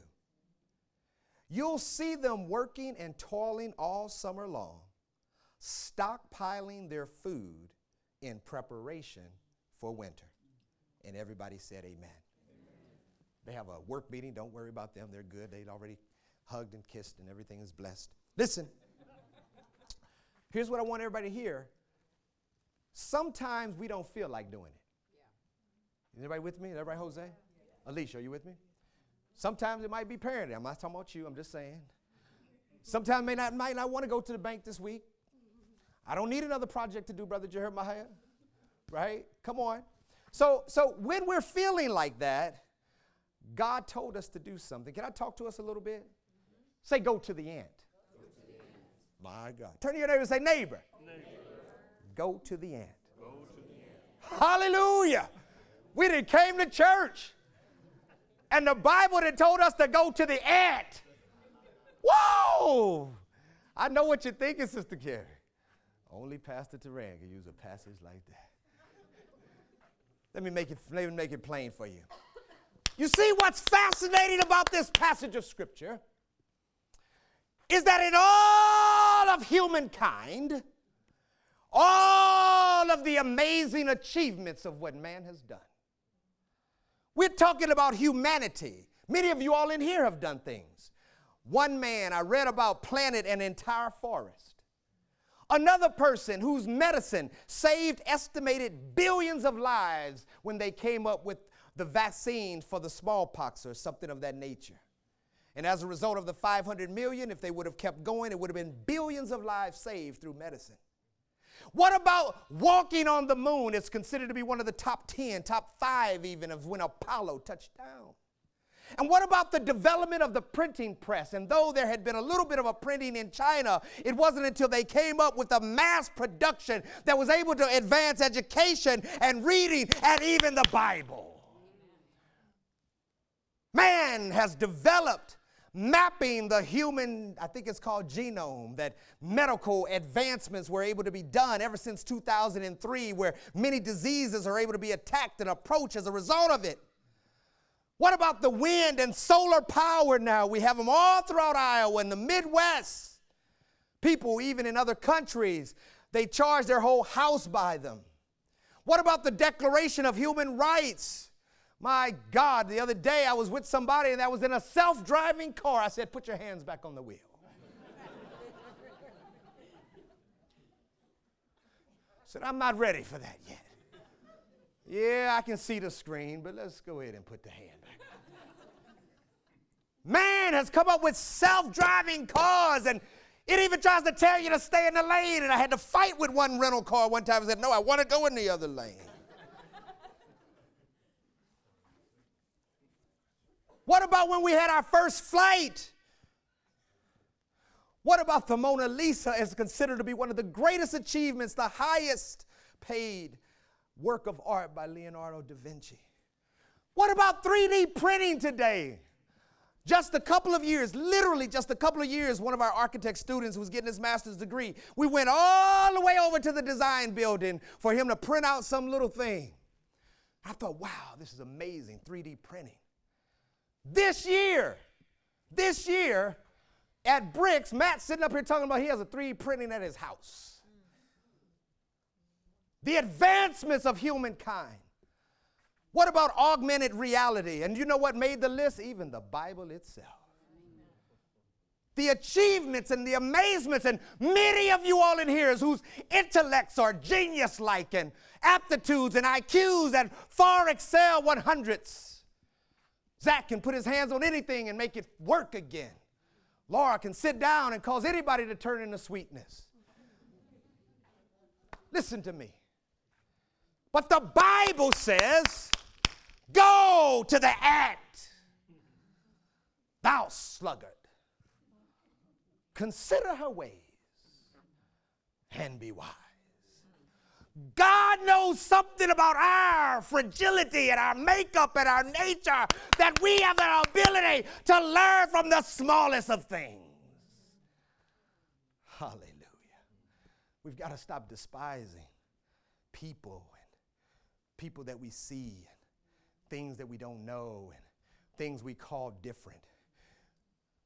You'll see them working and toiling all summer long, stockpiling their food in preparation for winter. And everybody said, Amen. amen. They have a work meeting. Don't worry about them. They're good. They'd already hugged and kissed, and everything is blessed. Listen, here's what I want everybody to hear. Sometimes we don't feel like doing it. Yeah. Is everybody with me? Is everybody Jose? Yeah. Alicia, are you with me? Sometimes it might be parenting. I'm not talking about you, I'm just saying. Sometimes may not might not want to go to the bank this week. I don't need another project to do, Brother Jeremiah. Right? Come on. So, so when we're feeling like that, God told us to do something. Can I talk to us a little bit? Say, go to the ant. My God. Turn to your neighbor and say, neighbor. neighbor. Go to the ant. Go to the ant. Hallelujah. We didn't came to church. And the Bible that told us to go to the ant. Whoa! I know what you're thinking, Sister Carrie. Only Pastor Turan can use a passage like that. Let me make it, let me make it plain for you. You see what's fascinating about this passage of Scripture is that in all of humankind, all of the amazing achievements of what man has done, we're talking about humanity. Many of you all in here have done things. One man, I read about, planted an entire forest. Another person whose medicine saved estimated billions of lives when they came up with the vaccine for the smallpox or something of that nature. And as a result of the 500 million, if they would have kept going, it would have been billions of lives saved through medicine. What about walking on the moon? It's considered to be one of the top 10, top five even of when Apollo touched down. And what about the development of the printing press? And though there had been a little bit of a printing in China, it wasn't until they came up with a mass production that was able to advance education and reading and even the Bible. Man has developed mapping the human, I think it's called genome, that medical advancements were able to be done ever since 2003, where many diseases are able to be attacked and approached as a result of it. What about the wind and solar power now? We have them all throughout Iowa and the Midwest. People, even in other countries, they charge their whole house by them. What about the Declaration of Human Rights? My God, the other day I was with somebody and that was in a self driving car. I said, Put your hands back on the wheel. I said, I'm not ready for that yet. Yeah, I can see the screen, but let's go ahead and put the hand. Man has come up with self driving cars and it even tries to tell you to stay in the lane. And I had to fight with one rental car one time. I said, No, I want to go in the other lane. What about when we had our first flight? What about the Mona Lisa is considered to be one of the greatest achievements, the highest paid work of art by Leonardo da Vinci? What about 3D printing today? Just a couple of years, literally just a couple of years, one of our architect students who was getting his master's degree, we went all the way over to the design building for him to print out some little thing. I thought, wow, this is amazing 3D printing. This year, this year at Bricks, Matt's sitting up here talking about he has a 3D printing at his house. The advancements of humankind. What about augmented reality? And you know what made the list? Even the Bible itself. The achievements and the amazements, and many of you all in here whose intellects are genius like and aptitudes and IQs that far excel 100s. Zach can put his hands on anything and make it work again. Laura can sit down and cause anybody to turn into sweetness. Listen to me. But the Bible says, Go to the ant, thou sluggard. Consider her ways and be wise. God knows something about our fragility and our makeup and our nature that we have the ability to learn from the smallest of things. Hallelujah. We've got to stop despising people and people that we see things that we don't know and things we call different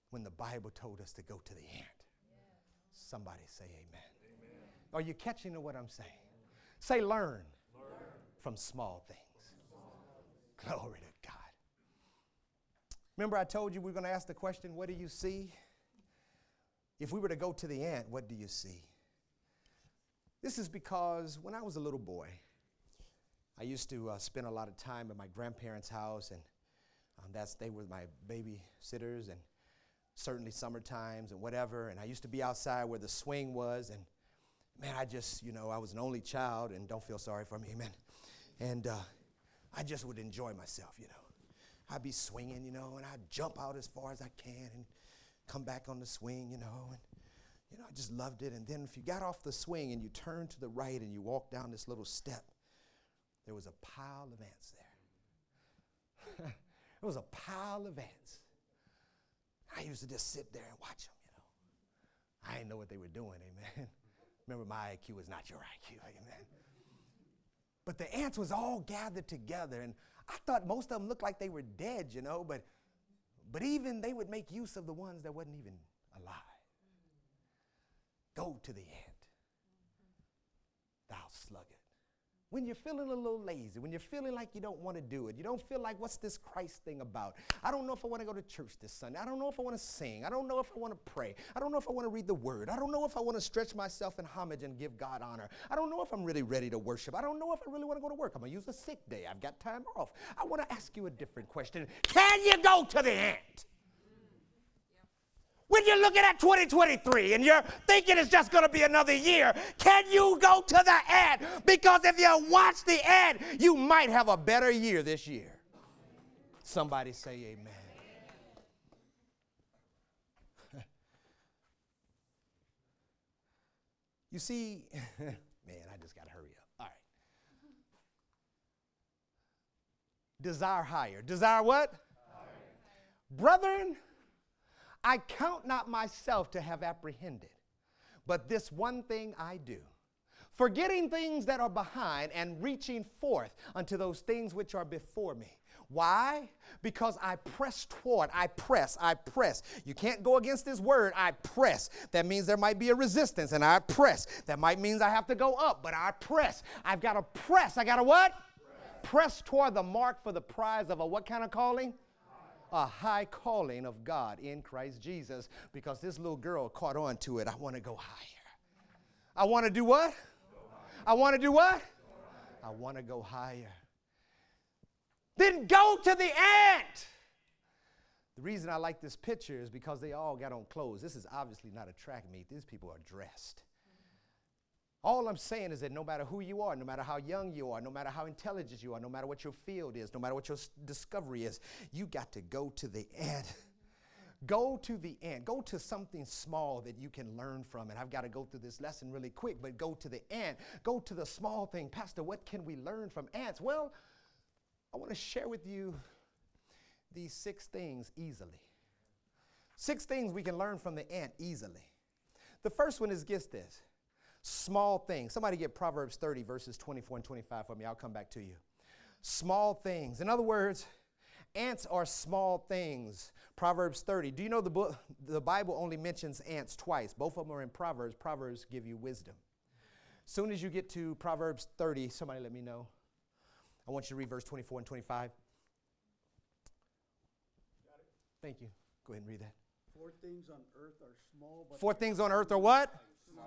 when the Bible told us to go to the ant. Somebody say amen. amen. Are you catching what I'm saying? Say, learn, learn. from small things. Small. Glory to God. Remember, I told you we are going to ask the question, What do you see? If we were to go to the ant, what do you see? This is because when I was a little boy, I used to uh, spend a lot of time at my grandparents' house, and um, that's they were my babysitters, and certainly summer times and whatever. And I used to be outside where the swing was, and man, I just, you know, I was an only child, and don't feel sorry for me, man. And uh, I just would enjoy myself, you know. I'd be swinging, you know, and I'd jump out as far as I can and come back on the swing, you know, and you know, I just loved it. And then if you got off the swing and you turned to the right and you walked down this little step, there was a pile of ants there. there was a pile of ants. I used to just sit there and watch them, you know. I didn't know what they were doing, amen. Remember, my IQ is not your IQ, amen. But the ants was all gathered together, and I thought most of them looked like they were dead, you know, but, but even they would make use of the ones that wasn't even alive. Go to the ant, thou sluggard when you're feeling a little lazy, when you're feeling like you don't want to do it, you don't feel like, what's this Christ thing about? I don't know if I want to go to church this Sunday. I don't know if I want to sing. I don't know if I want to pray. I don't know if I want to read the word. I don't know if I want to stretch myself in homage and give God honor. I don't know if I'm really ready to worship. I don't know if I really want to go to work. I'm going to use a sick day. I've got time off. I want to ask you a different question Can you go to the ant? When you're looking at 2023 and you're thinking it's just going to be another year, can you go to the ad? Because if you watch the ad, you might have a better year this year. Somebody say amen. you see, man, I just got to hurry up. All right. Desire higher. Desire what? Higher. Brethren, I count not myself to have apprehended, but this one thing I do. Forgetting things that are behind and reaching forth unto those things which are before me. Why? Because I press toward, I press, I press. You can't go against this word, I press. That means there might be a resistance, and I press. That might means I have to go up, but I press. I've got to press. I got to what? Press. press toward the mark for the prize of a what kind of calling? A high calling of God in Christ Jesus because this little girl caught on to it. I want to go higher. I want to do what? I want to do what? I want to go higher. Then go to the ant. The reason I like this picture is because they all got on clothes. This is obviously not a track meet. These people are dressed. All I'm saying is that no matter who you are, no matter how young you are, no matter how intelligent you are, no matter what your field is, no matter what your discovery is, you got to go to the end. go to the end. Go to something small that you can learn from. And I've got to go through this lesson really quick, but go to the end. Go to the small thing. Pastor, what can we learn from ants? Well, I want to share with you these six things easily. Six things we can learn from the ant easily. The first one is get this small things. Somebody get Proverbs 30, verses 24 and 25 for me. I'll come back to you. Small things. In other words, ants are small things. Proverbs 30. Do you know the book the Bible only mentions ants twice? Both of them are in Proverbs. Proverbs give you wisdom. Soon as you get to Proverbs 30, somebody let me know. I want you to read verse 24 and 25. Thank you. Go ahead and read that. Four things on earth are small, but Four things on earth are what?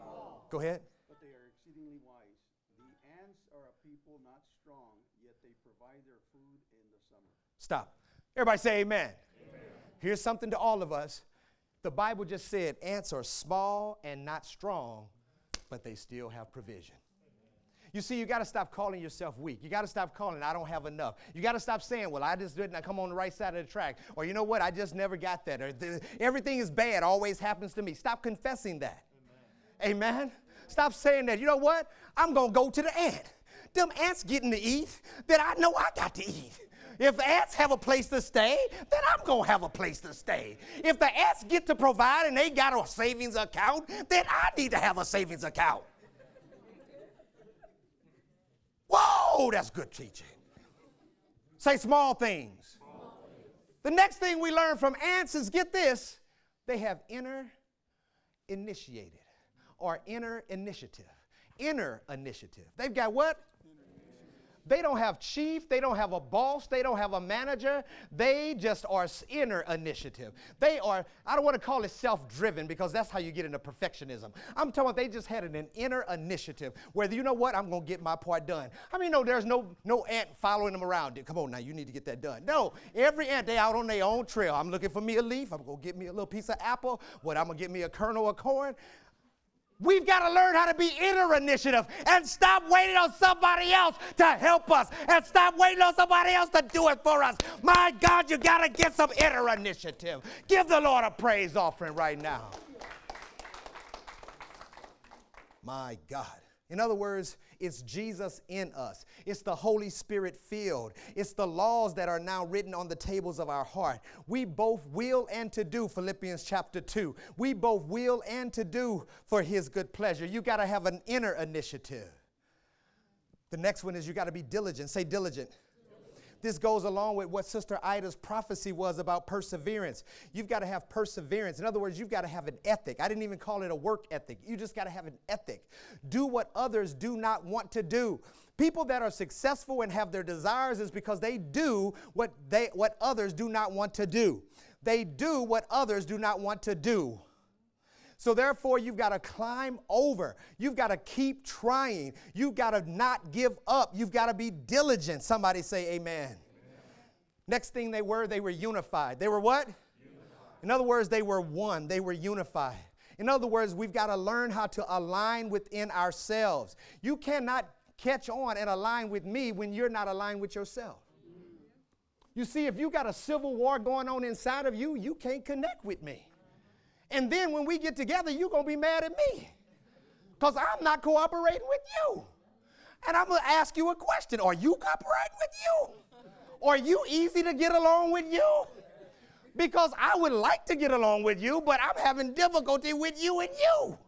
Small, Go ahead. but they are exceedingly wise. The ants are a people not strong, yet they provide their food in the summer. Stop. Everybody say amen. amen. Here's something to all of us. The Bible just said ants are small and not strong, but they still have provision. You see, you got to stop calling yourself weak. You got to stop calling, I don't have enough. You got to stop saying, well, I just didn't I come on the right side of the track. Or, you know what, I just never got that. Or, everything is bad, always happens to me. Stop confessing that. Amen. Stop saying that. You know what? I'm going to go to the ant. Them ants getting to eat that I know I got to eat. If ants have a place to stay, then I'm going to have a place to stay. If the ants get to provide and they got a savings account, then I need to have a savings account. Whoa, that's good teaching. Say small things. small things. The next thing we learn from ants is get this they have inner initiated or inner initiative. Inner initiative. They've got what? They don't have chief, they don't have a boss, they don't have a manager. They just are inner initiative. They are, I don't want to call it self driven because that's how you get into perfectionism. I'm talking about they just had an, inner initiative where, you know what, I'm going to get my part done. I mean, no, there's no, no ant following them around. Come on now, you need to get that done. No, every ant, they out on their own trail. I'm looking for me a leaf, I'm going to get me a little piece of apple, what, I'm going to get me a kernel of corn. We've got to learn how to be inner initiative and stop waiting on somebody else to help us and stop waiting on somebody else to do it for us. My God, you got to get some inner initiative. Give the Lord a praise offering right now. My God. In other words, it's Jesus in us. It's the Holy Spirit filled. It's the laws that are now written on the tables of our heart. We both will and to do, Philippians chapter 2. We both will and to do for His good pleasure. You got to have an inner initiative. The next one is you got to be diligent. Say diligent. This goes along with what Sister Ida's prophecy was about perseverance. You've got to have perseverance. In other words, you've got to have an ethic. I didn't even call it a work ethic. You just got to have an ethic. Do what others do not want to do. People that are successful and have their desires is because they do what they what others do not want to do. They do what others do not want to do. So therefore, you've got to climb over. You've got to keep trying. You've got to not give up. You've got to be diligent. Somebody say amen. amen. Next thing they were, they were unified. They were what? Unified. In other words, they were one. They were unified. In other words, we've got to learn how to align within ourselves. You cannot catch on and align with me when you're not aligned with yourself. You see, if you got a civil war going on inside of you, you can't connect with me. And then when we get together, you're going to be mad at me because I'm not cooperating with you. And I'm going to ask you a question Are you cooperating with you? Are you easy to get along with you? Because I would like to get along with you, but I'm having difficulty with you and you.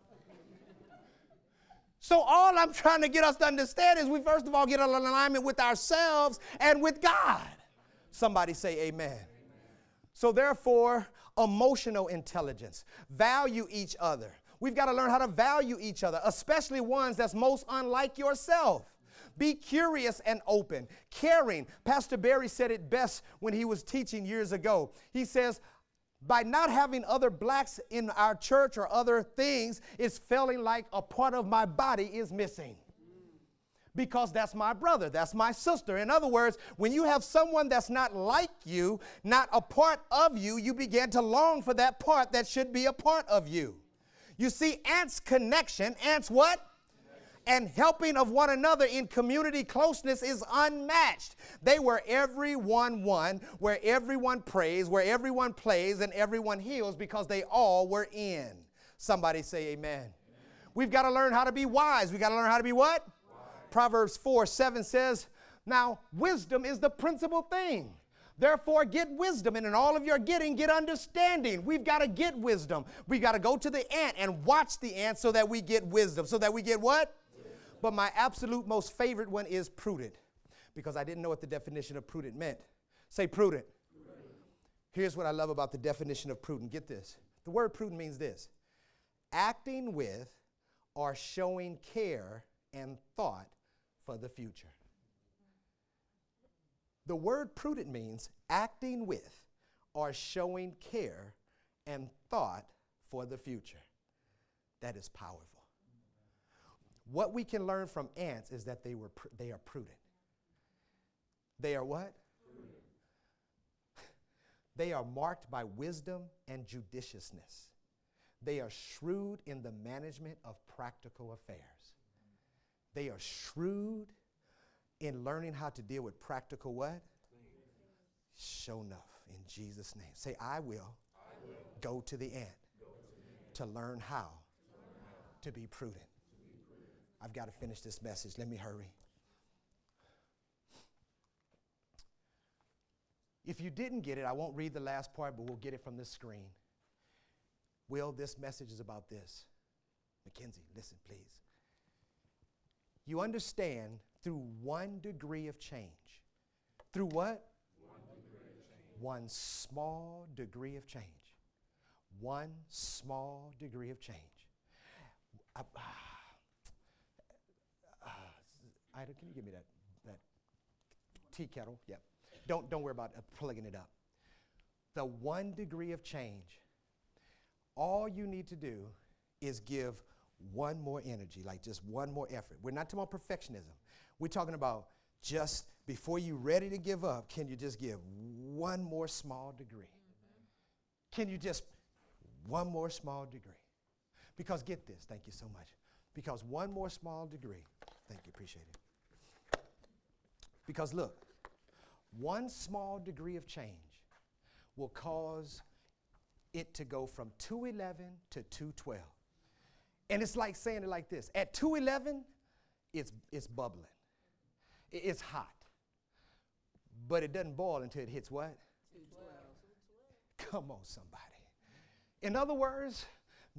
So, all I'm trying to get us to understand is we first of all get in alignment with ourselves and with God. Somebody say, Amen. amen. So, therefore, emotional intelligence. Value each other. We've got to learn how to value each other, especially ones that's most unlike yourself. Be curious and open, caring. Pastor Barry said it best when he was teaching years ago. He says, by not having other blacks in our church or other things, it's feeling like a part of my body is missing because that's my brother, that's my sister. In other words, when you have someone that's not like you, not a part of you, you begin to long for that part that should be a part of you. You see, ants' connection, ants what? and helping of one another in community closeness is unmatched. They were everyone one, where everyone prays, where everyone plays, and everyone heals because they all were in. Somebody say amen. amen. We've got to learn how to be wise. We've got to learn how to be what? Proverbs 4 7 says, Now, wisdom is the principal thing. Therefore, get wisdom, and in all of your getting, get understanding. We've got to get wisdom. We've got to go to the ant and watch the ant so that we get wisdom. So that we get what? But my absolute most favorite one is prudent, because I didn't know what the definition of prudent meant. Say prudent. prudent. Here's what I love about the definition of prudent. Get this. The word prudent means this acting with or showing care and thought for the future. The word prudent means acting with or showing care and thought for the future. That is powerful. What we can learn from ants is that they, were pr- they are prudent. They are what? They are marked by wisdom and judiciousness. They are shrewd in the management of practical affairs. They are shrewd in learning how to deal with practical what? Show enough in Jesus' name. Say, I will, I will. Go, to the ant to, learn how, to, be prudent. I've got to finish this message. Let me hurry. If you didn't get it, I won't read the last part, but we'll get it from the screen. Will, this message is about this. Mackenzie, listen, please. You understand through one degree of change. Through what? One, change. one small degree of change. One small degree of change. Uh, uh, Ida, can you give me that, that tea kettle? Yep. Don't, don't worry about uh, plugging it up. The one degree of change, all you need to do is give one more energy, like just one more effort. We're not talking about perfectionism. We're talking about just before you're ready to give up, can you just give one more small degree? Can you just one more small degree? Because get this, thank you so much. Because one more small degree, thank you, appreciate it. Because look, one small degree of change will cause it to go from 211 to 212. And it's like saying it like this at 211, it's, it's bubbling, it's hot. But it doesn't boil until it hits what? 212. Come on, somebody. In other words,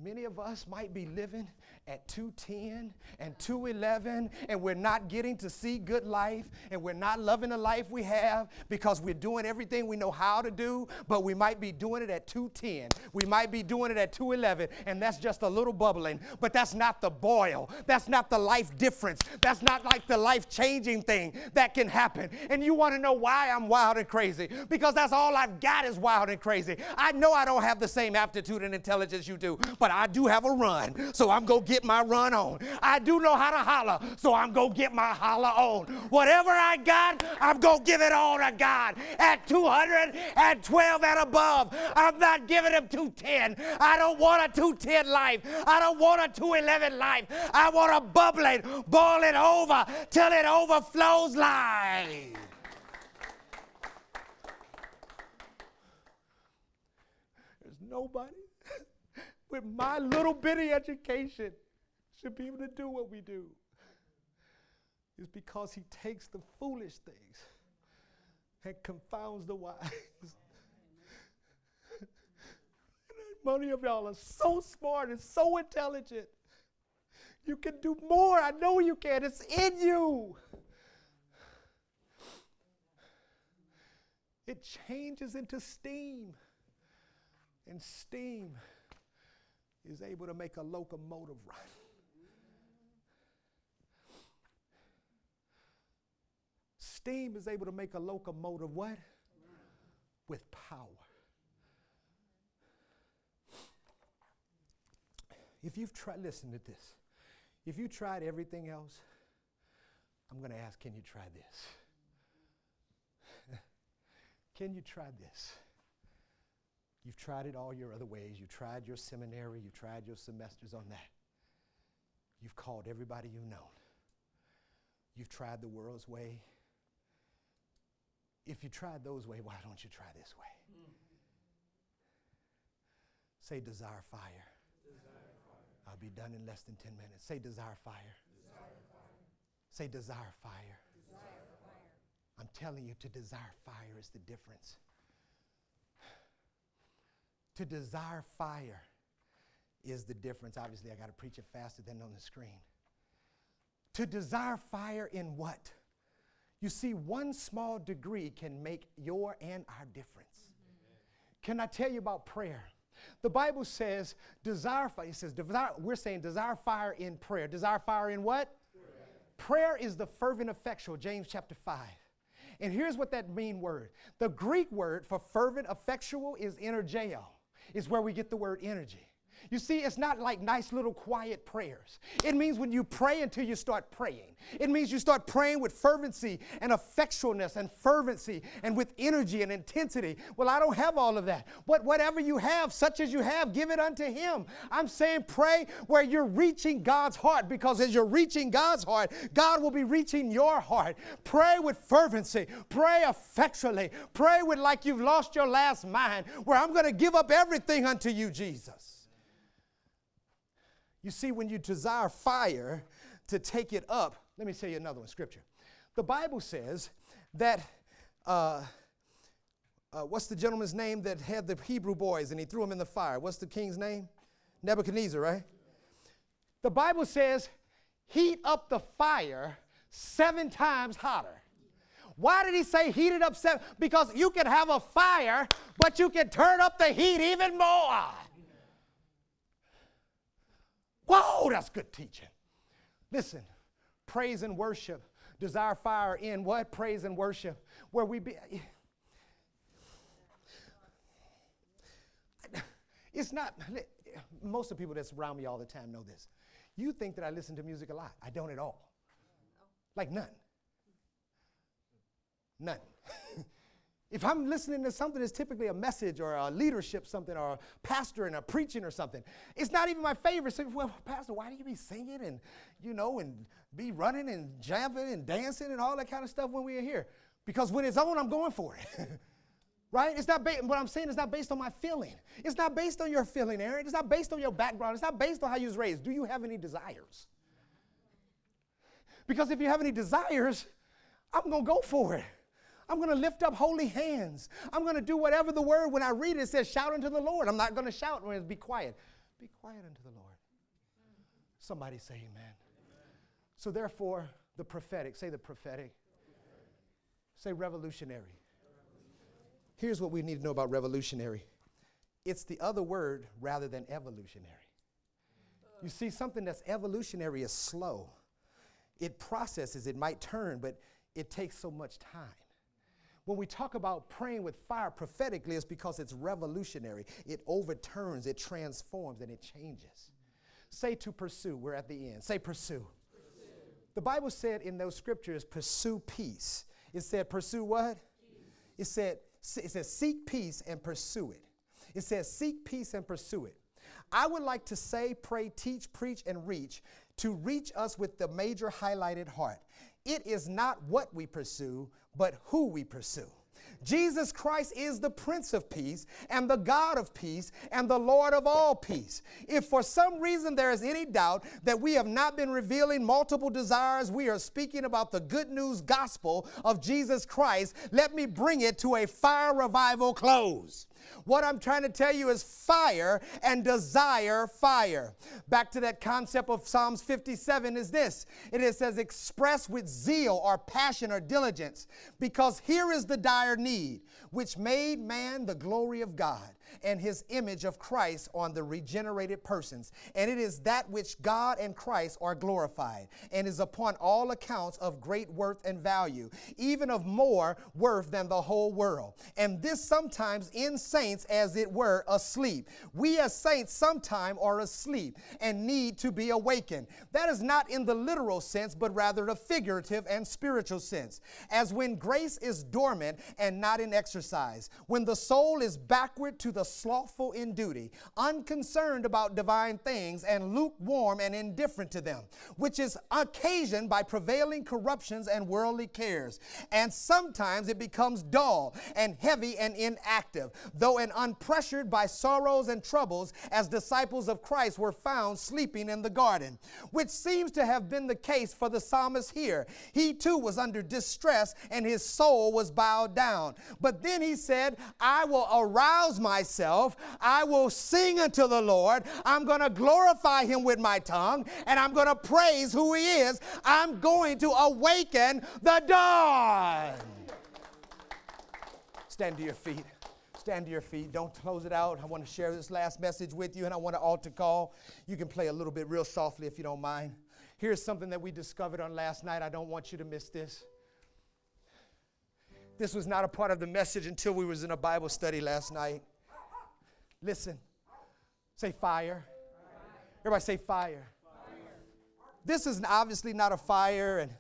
Many of us might be living at 210 and 211, and we're not getting to see good life, and we're not loving the life we have because we're doing everything we know how to do, but we might be doing it at 210. We might be doing it at 211, and that's just a little bubbling, but that's not the boil. That's not the life difference. That's not like the life changing thing that can happen. And you want to know why I'm wild and crazy? Because that's all I've got is wild and crazy. I know I don't have the same aptitude and intelligence you do, but but I do have a run, so I'm going to get my run on. I do know how to holler, so I'm going to get my holler on. Whatever I got, I'm going to give it all to God. At 212 and above, I'm not giving him 210. I don't want a 210 life. I don't want a 211 life. I want a bubbling, boiling over till it overflows life. There's nobody with my little bitty education should be able to do what we do is because he takes the foolish things and confounds the wise. Many of y'all are so smart and so intelligent. You can do more. I know you can. It's in you. It changes into steam. And steam is able to make a locomotive run. Steam is able to make a locomotive what? With power. If you've tried, listen to this. If you tried everything else, I'm going to ask, can you try this? can you try this? You've tried it all your other ways. You tried your seminary, you tried your semesters on that. You've called everybody you've known. You've tried the world's way. If you tried those way, why don't you try this way? Mm-hmm. Say desire fire. desire fire. I'll be done in less than 10 minutes. Say desire fire. Desire fire. Say desire fire. Desire fire. I'm telling you, to desire fire is the difference. To desire fire is the difference. Obviously, I got to preach it faster than on the screen. To desire fire in what? You see, one small degree can make your and our difference. Can I tell you about prayer? The Bible says desire fire. It says desire, we're saying desire fire in prayer. Desire fire in what? Prayer. prayer is the fervent effectual, James chapter 5. And here's what that mean word. The Greek word for fervent effectual is energeo. Is where we get the word energy. You see, it's not like nice little quiet prayers. It means when you pray until you start praying. It means you start praying with fervency and effectualness and fervency and with energy and intensity. Well, I don't have all of that. But whatever you have, such as you have, give it unto Him. I'm saying pray where you're reaching God's heart because as you're reaching God's heart, God will be reaching your heart. Pray with fervency. Pray effectually. Pray with like you've lost your last mind, where I'm going to give up everything unto you, Jesus. You see, when you desire fire to take it up, let me tell you another one scripture. The Bible says that, uh, uh, what's the gentleman's name that had the Hebrew boys and he threw them in the fire? What's the king's name? Nebuchadnezzar, right? The Bible says, heat up the fire seven times hotter. Why did he say heat it up seven? Because you can have a fire, but you can turn up the heat even more. Whoa, that's good teaching. Listen, praise and worship, desire fire in what? Praise and worship. Where we be. It's not, most of the people that's around me all the time know this. You think that I listen to music a lot. I don't at all. Like none. None. If I'm listening to something that's typically a message or a leadership something or a pastor and a preaching or something, it's not even my favorite. So, well, Pastor, why do you be singing and, you know, and be running and jumping and dancing and all that kind of stuff when we are here? Because when it's on, I'm going for it. right? It's not ba- what I'm saying is not based on my feeling. It's not based on your feeling, Aaron. It's not based on your background. It's not based on how you was raised. Do you have any desires? Because if you have any desires, I'm going to go for it. I'm going to lift up holy hands. I'm going to do whatever the word, when I read it, says, shout unto the Lord. I'm not going to shout be quiet. Be quiet unto the Lord. Somebody say amen. amen. So, therefore, the prophetic, say the prophetic. Say revolutionary. Here's what we need to know about revolutionary it's the other word rather than evolutionary. You see, something that's evolutionary is slow. It processes, it might turn, but it takes so much time. When we talk about praying with fire prophetically, it's because it's revolutionary. It overturns, it transforms, and it changes. Say to pursue. We're at the end. Say pursue. pursue. The Bible said in those scriptures, pursue peace. It said, pursue what? Peace. It said, it says, seek peace and pursue it. It says, seek peace and pursue it. I would like to say, pray, teach, preach, and reach to reach us with the major highlighted heart. It is not what we pursue, but who we pursue. Jesus Christ is the Prince of Peace and the God of peace and the Lord of all peace. If for some reason there is any doubt that we have not been revealing multiple desires, we are speaking about the good news gospel of Jesus Christ, let me bring it to a fire revival close. What I'm trying to tell you is fire and desire fire. Back to that concept of Psalms 57 is this it says, express with zeal or passion or diligence, because here is the dire need, which made man the glory of God and his image of Christ on the regenerated persons. And it is that which God and Christ are glorified, and is upon all accounts of great worth and value, even of more worth than the whole world. And this sometimes in saints, as it were, asleep. We as saints sometimes are asleep and need to be awakened. That is not in the literal sense, but rather the figurative and spiritual sense. As when grace is dormant and not in exercise, when the soul is backward to the slothful in duty, unconcerned about divine things, and lukewarm and indifferent to them, which is occasioned by prevailing corruptions and worldly cares. And sometimes it becomes dull and heavy and inactive, though and unpressured by sorrows and troubles, as disciples of Christ were found sleeping in the garden, which seems to have been the case for the psalmist here. He too was under distress and his soul was bowed down. But then he said, I will arouse myself, I will sing unto the Lord, I'm going to glorify him with my tongue, and I'm going to praise who he is. I'm going to awaken the dawn. Stand to your feet. Stand to your feet. Don't close it out. I want to share this last message with you, and I want to altar call. You can play a little bit real softly if you don't mind. Here's something that we discovered on last night. I don't want you to miss this. This was not a part of the message until we was in a Bible study last night. Listen. Say fire. Everybody say fire. This is obviously not a fire, and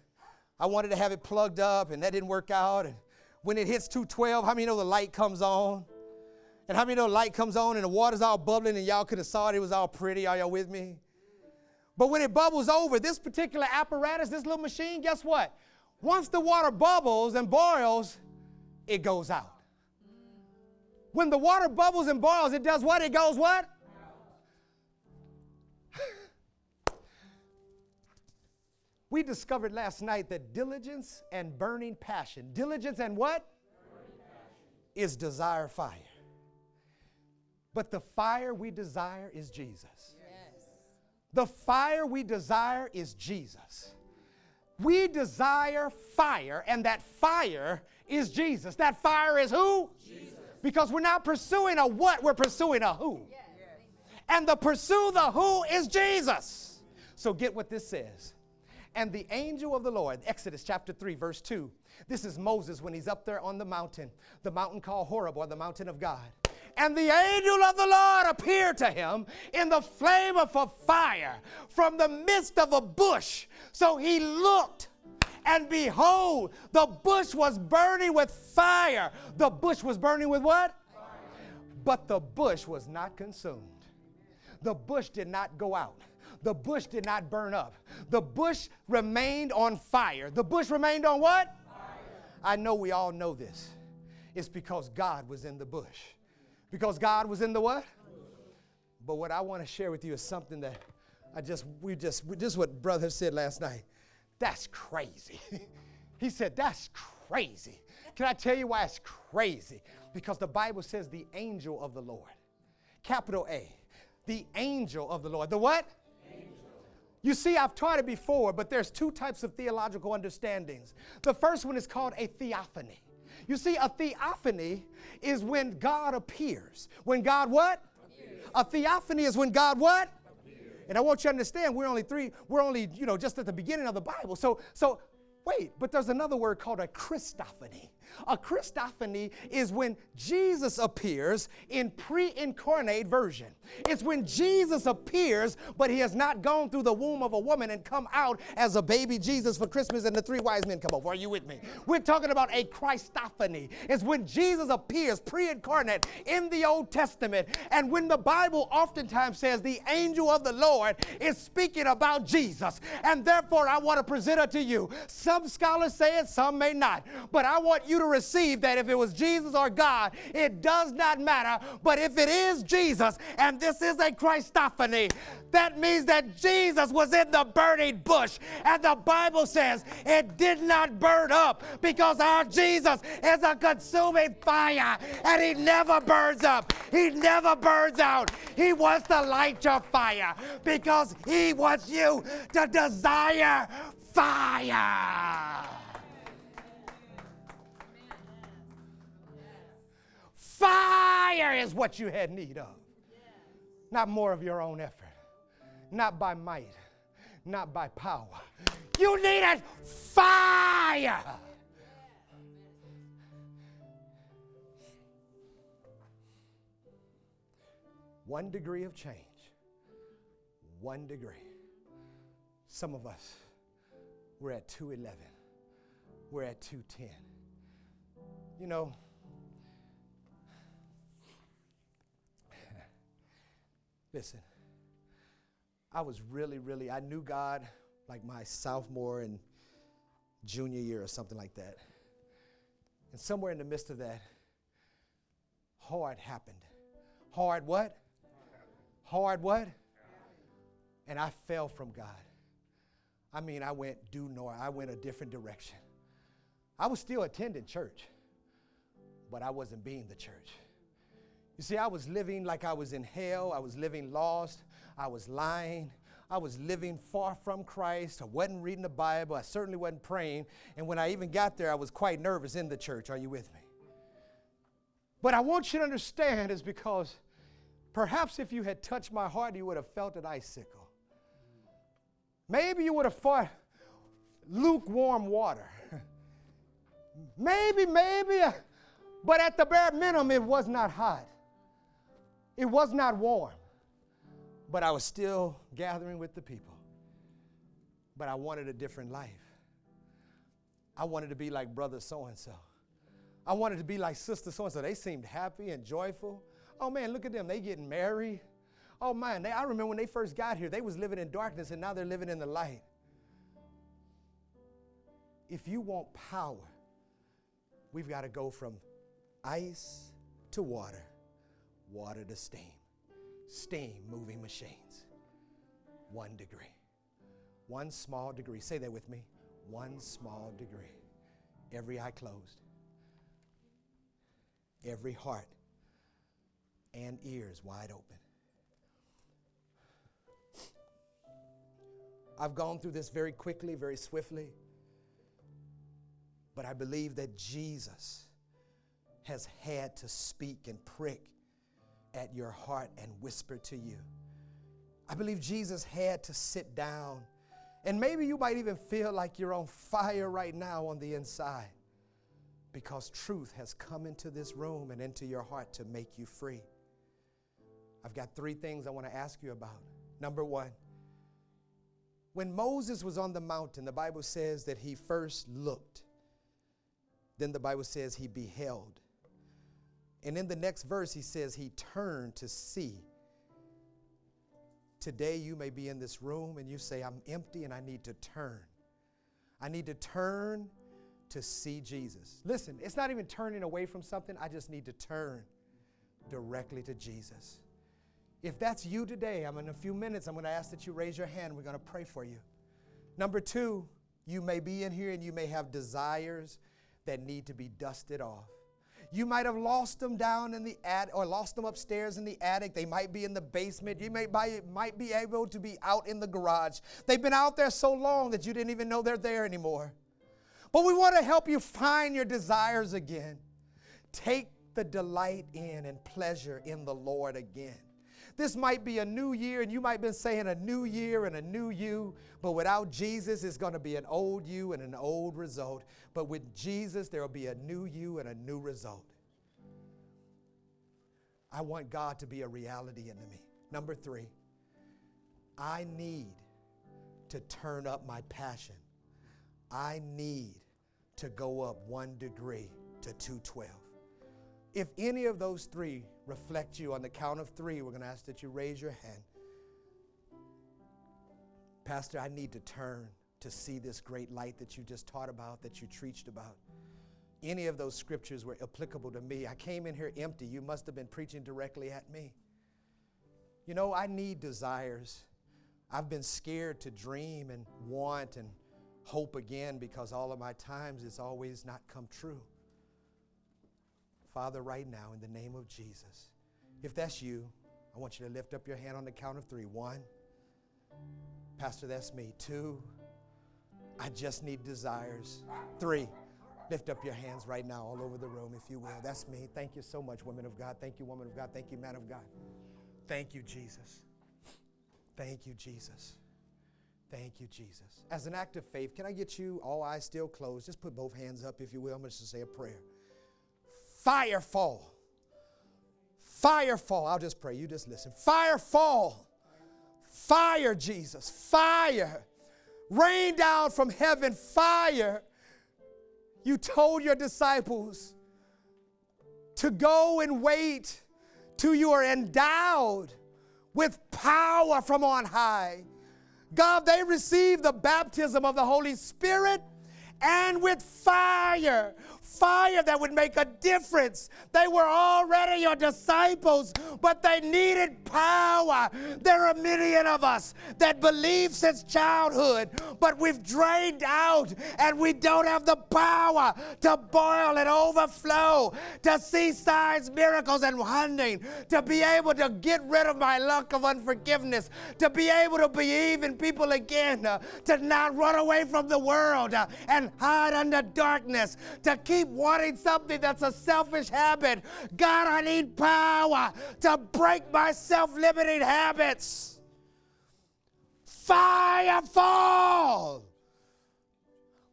I wanted to have it plugged up, and that didn't work out. And when it hits 212, how many know the light comes on? And how many know the light comes on and the water's all bubbling and y'all could have saw it, it was all pretty. Are y'all with me? But when it bubbles over, this particular apparatus, this little machine, guess what? Once the water bubbles and boils, it goes out. When the water bubbles and boils, it does what? It goes what? we discovered last night that diligence and burning passion, diligence and what? Is desire fire. But the fire we desire is Jesus. Yes. The fire we desire is Jesus. We desire fire, and that fire is Jesus. That fire is who? Jesus. Because we're not pursuing a what, we're pursuing a who. Yes. And the pursue the who is Jesus. So get what this says. And the angel of the Lord, Exodus chapter 3, verse 2. This is Moses when he's up there on the mountain, the mountain called Horeb or the mountain of God. And the angel of the Lord appeared to him in the flame of a fire from the midst of a bush. So he looked and behold, the bush was burning with fire. The bush was burning with what? But the bush was not consumed. The bush did not go out. The bush did not burn up. The bush remained on fire. The bush remained on what? Fire. I know we all know this. It's because God was in the bush. Because God was in the what? But what I want to share with you is something that I just, we just, we, just what brother said last night. That's crazy. he said, That's crazy. Can I tell you why it's crazy? Because the Bible says the angel of the Lord. Capital A. The angel of the Lord. The what? You see, I've taught it before, but there's two types of theological understandings. The first one is called a theophany. You see, a theophany is when God appears. When God what? Appears. A theophany is when God what? And I want you to understand we're only three, we're only, you know, just at the beginning of the Bible. So, so wait, but there's another word called a Christophany. A Christophany is when Jesus appears in pre incarnate version. It's when Jesus appears, but he has not gone through the womb of a woman and come out as a baby Jesus for Christmas and the three wise men come over. Are you with me? We're talking about a Christophany. It's when Jesus appears pre incarnate in the Old Testament. And when the Bible oftentimes says the angel of the Lord is speaking about Jesus. And therefore, I want to present it to you. Some scholars say it, some may not. But I want you to receive that if it was Jesus or God, it does not matter. But if it is Jesus and this is a Christophany, that means that Jesus was in the burning bush. And the Bible says it did not burn up because our Jesus is a consuming fire and he never burns up. He never burns out. He wants to light your fire because he wants you to desire fire. Fire is what you had need of. Not more of your own effort, not by might, not by power. You needed fire. One degree of change. One degree. Some of us, we're at 211. We're at 210. You know, Listen, I was really, really, I knew God like my sophomore and junior year or something like that. And somewhere in the midst of that, hard happened. Hard what? Hard what? And I fell from God. I mean, I went due north. I went a different direction. I was still attending church, but I wasn't being the church. You see, I was living like I was in hell. I was living lost. I was lying. I was living far from Christ. I wasn't reading the Bible. I certainly wasn't praying. And when I even got there, I was quite nervous in the church. Are you with me? But I want you to understand is because perhaps if you had touched my heart, you would have felt an icicle. Maybe you would have fought lukewarm water. maybe, maybe, but at the bare minimum, it was not hot. It was not warm, but I was still gathering with the people. But I wanted a different life. I wanted to be like brother so and so. I wanted to be like sister so and so. They seemed happy and joyful. Oh man, look at them. They getting married. Oh man, they, I remember when they first got here, they was living in darkness and now they're living in the light. If you want power, we've got to go from ice to water water to steam, steam moving machines. One degree. One small degree. Say that with me. One small degree. Every eye closed, every heart and ears wide open. I've gone through this very quickly, very swiftly, but I believe that Jesus has had to speak and prick at your heart and whisper to you. I believe Jesus had to sit down. And maybe you might even feel like you're on fire right now on the inside because truth has come into this room and into your heart to make you free. I've got three things I want to ask you about. Number one, when Moses was on the mountain, the Bible says that he first looked. Then the Bible says he beheld. And in the next verse, he says he turned to see. Today, you may be in this room and you say, I'm empty and I need to turn. I need to turn to see Jesus. Listen, it's not even turning away from something, I just need to turn directly to Jesus. If that's you today, I'm in a few minutes, I'm going to ask that you raise your hand. We're going to pray for you. Number two, you may be in here and you may have desires that need to be dusted off. You might have lost them down in the attic or lost them upstairs in the attic. They might be in the basement. You may buy, might be able to be out in the garage. They've been out there so long that you didn't even know they're there anymore. But we want to help you find your desires again. Take the delight in and pleasure in the Lord again. This might be a new year, and you might have been saying a new year and a new you, but without Jesus, it's going to be an old you and an old result. But with Jesus, there will be a new you and a new result. I want God to be a reality in me. Number three, I need to turn up my passion. I need to go up one degree to 212. If any of those three reflect you on the count of three, we're going to ask that you raise your hand. Pastor, I need to turn to see this great light that you just taught about, that you preached about. Any of those scriptures were applicable to me. I came in here empty. You must have been preaching directly at me. You know, I need desires. I've been scared to dream and want and hope again because all of my times it's always not come true. Father, right now, in the name of Jesus, if that's you, I want you to lift up your hand on the count of three. One, Pastor, that's me. Two, I just need desires. Three, lift up your hands right now all over the room, if you will. That's me. Thank you so much, women of God. Thank you, woman of God. Thank you, man of God. Thank you, Jesus. Thank you, Jesus. Thank you, Jesus. As an act of faith, can I get you, all eyes still closed? Just put both hands up, if you will. I'm going to say a prayer fire fall. Fire fall. I'll just pray. You just listen. Fire fall. Fire, Jesus. Fire. Rain down from heaven. Fire. You told your disciples to go and wait till you are endowed with power from on high. God, they received the baptism of the Holy Spirit and with fire. Fire that would make a difference. They were already your disciples, but they needed power. There are a million of us that believe since childhood, but we've drained out and we don't have the power to boil and overflow, to see signs, miracles, and wondering, to be able to get rid of my luck of unforgiveness, to be able to believe in people again, uh, to not run away from the world uh, and hide under darkness, to keep wanting something that's a selfish habit. God, I need power to break my self limiting habits. Fire fall.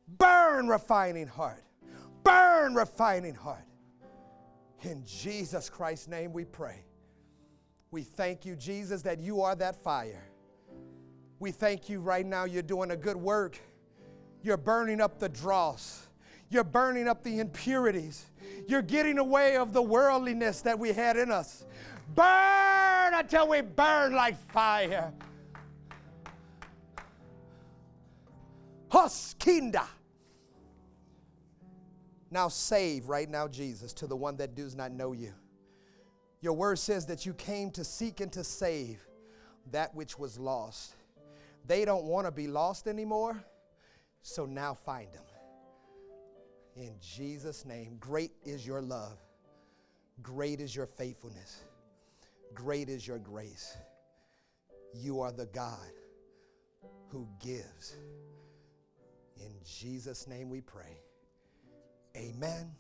Burn, refining heart. Burn, refining heart. In Jesus Christ's name we pray. We thank you, Jesus, that you are that fire. We thank you right now, you're doing a good work. You're burning up the dross. You're burning up the impurities. You're getting away of the worldliness that we had in us. Burn until we burn like fire. Hoskinda. Now save right now, Jesus, to the one that does not know you. Your word says that you came to seek and to save that which was lost. They don't want to be lost anymore, so now find them. In Jesus' name, great is your love, great is your faithfulness, great is your grace. You are the God who gives. In Jesus' name we pray. Amen.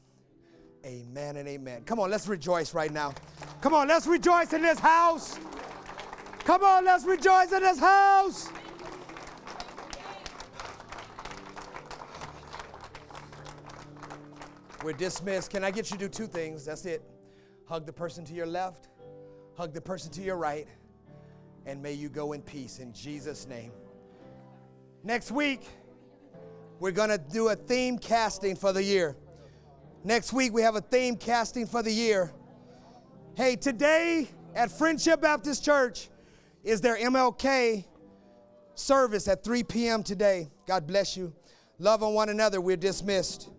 Amen and amen. Come on, let's rejoice right now. Come on, let's rejoice in this house. Come on, let's rejoice in this house. We're dismissed. Can I get you to do two things? That's it. Hug the person to your left, hug the person to your right, and may you go in peace in Jesus' name. Next week, we're going to do a theme casting for the year. Next week, we have a theme casting for the year. Hey, today at Friendship Baptist Church is their MLK service at 3 p.m. today. God bless you. Love on one another. We're dismissed.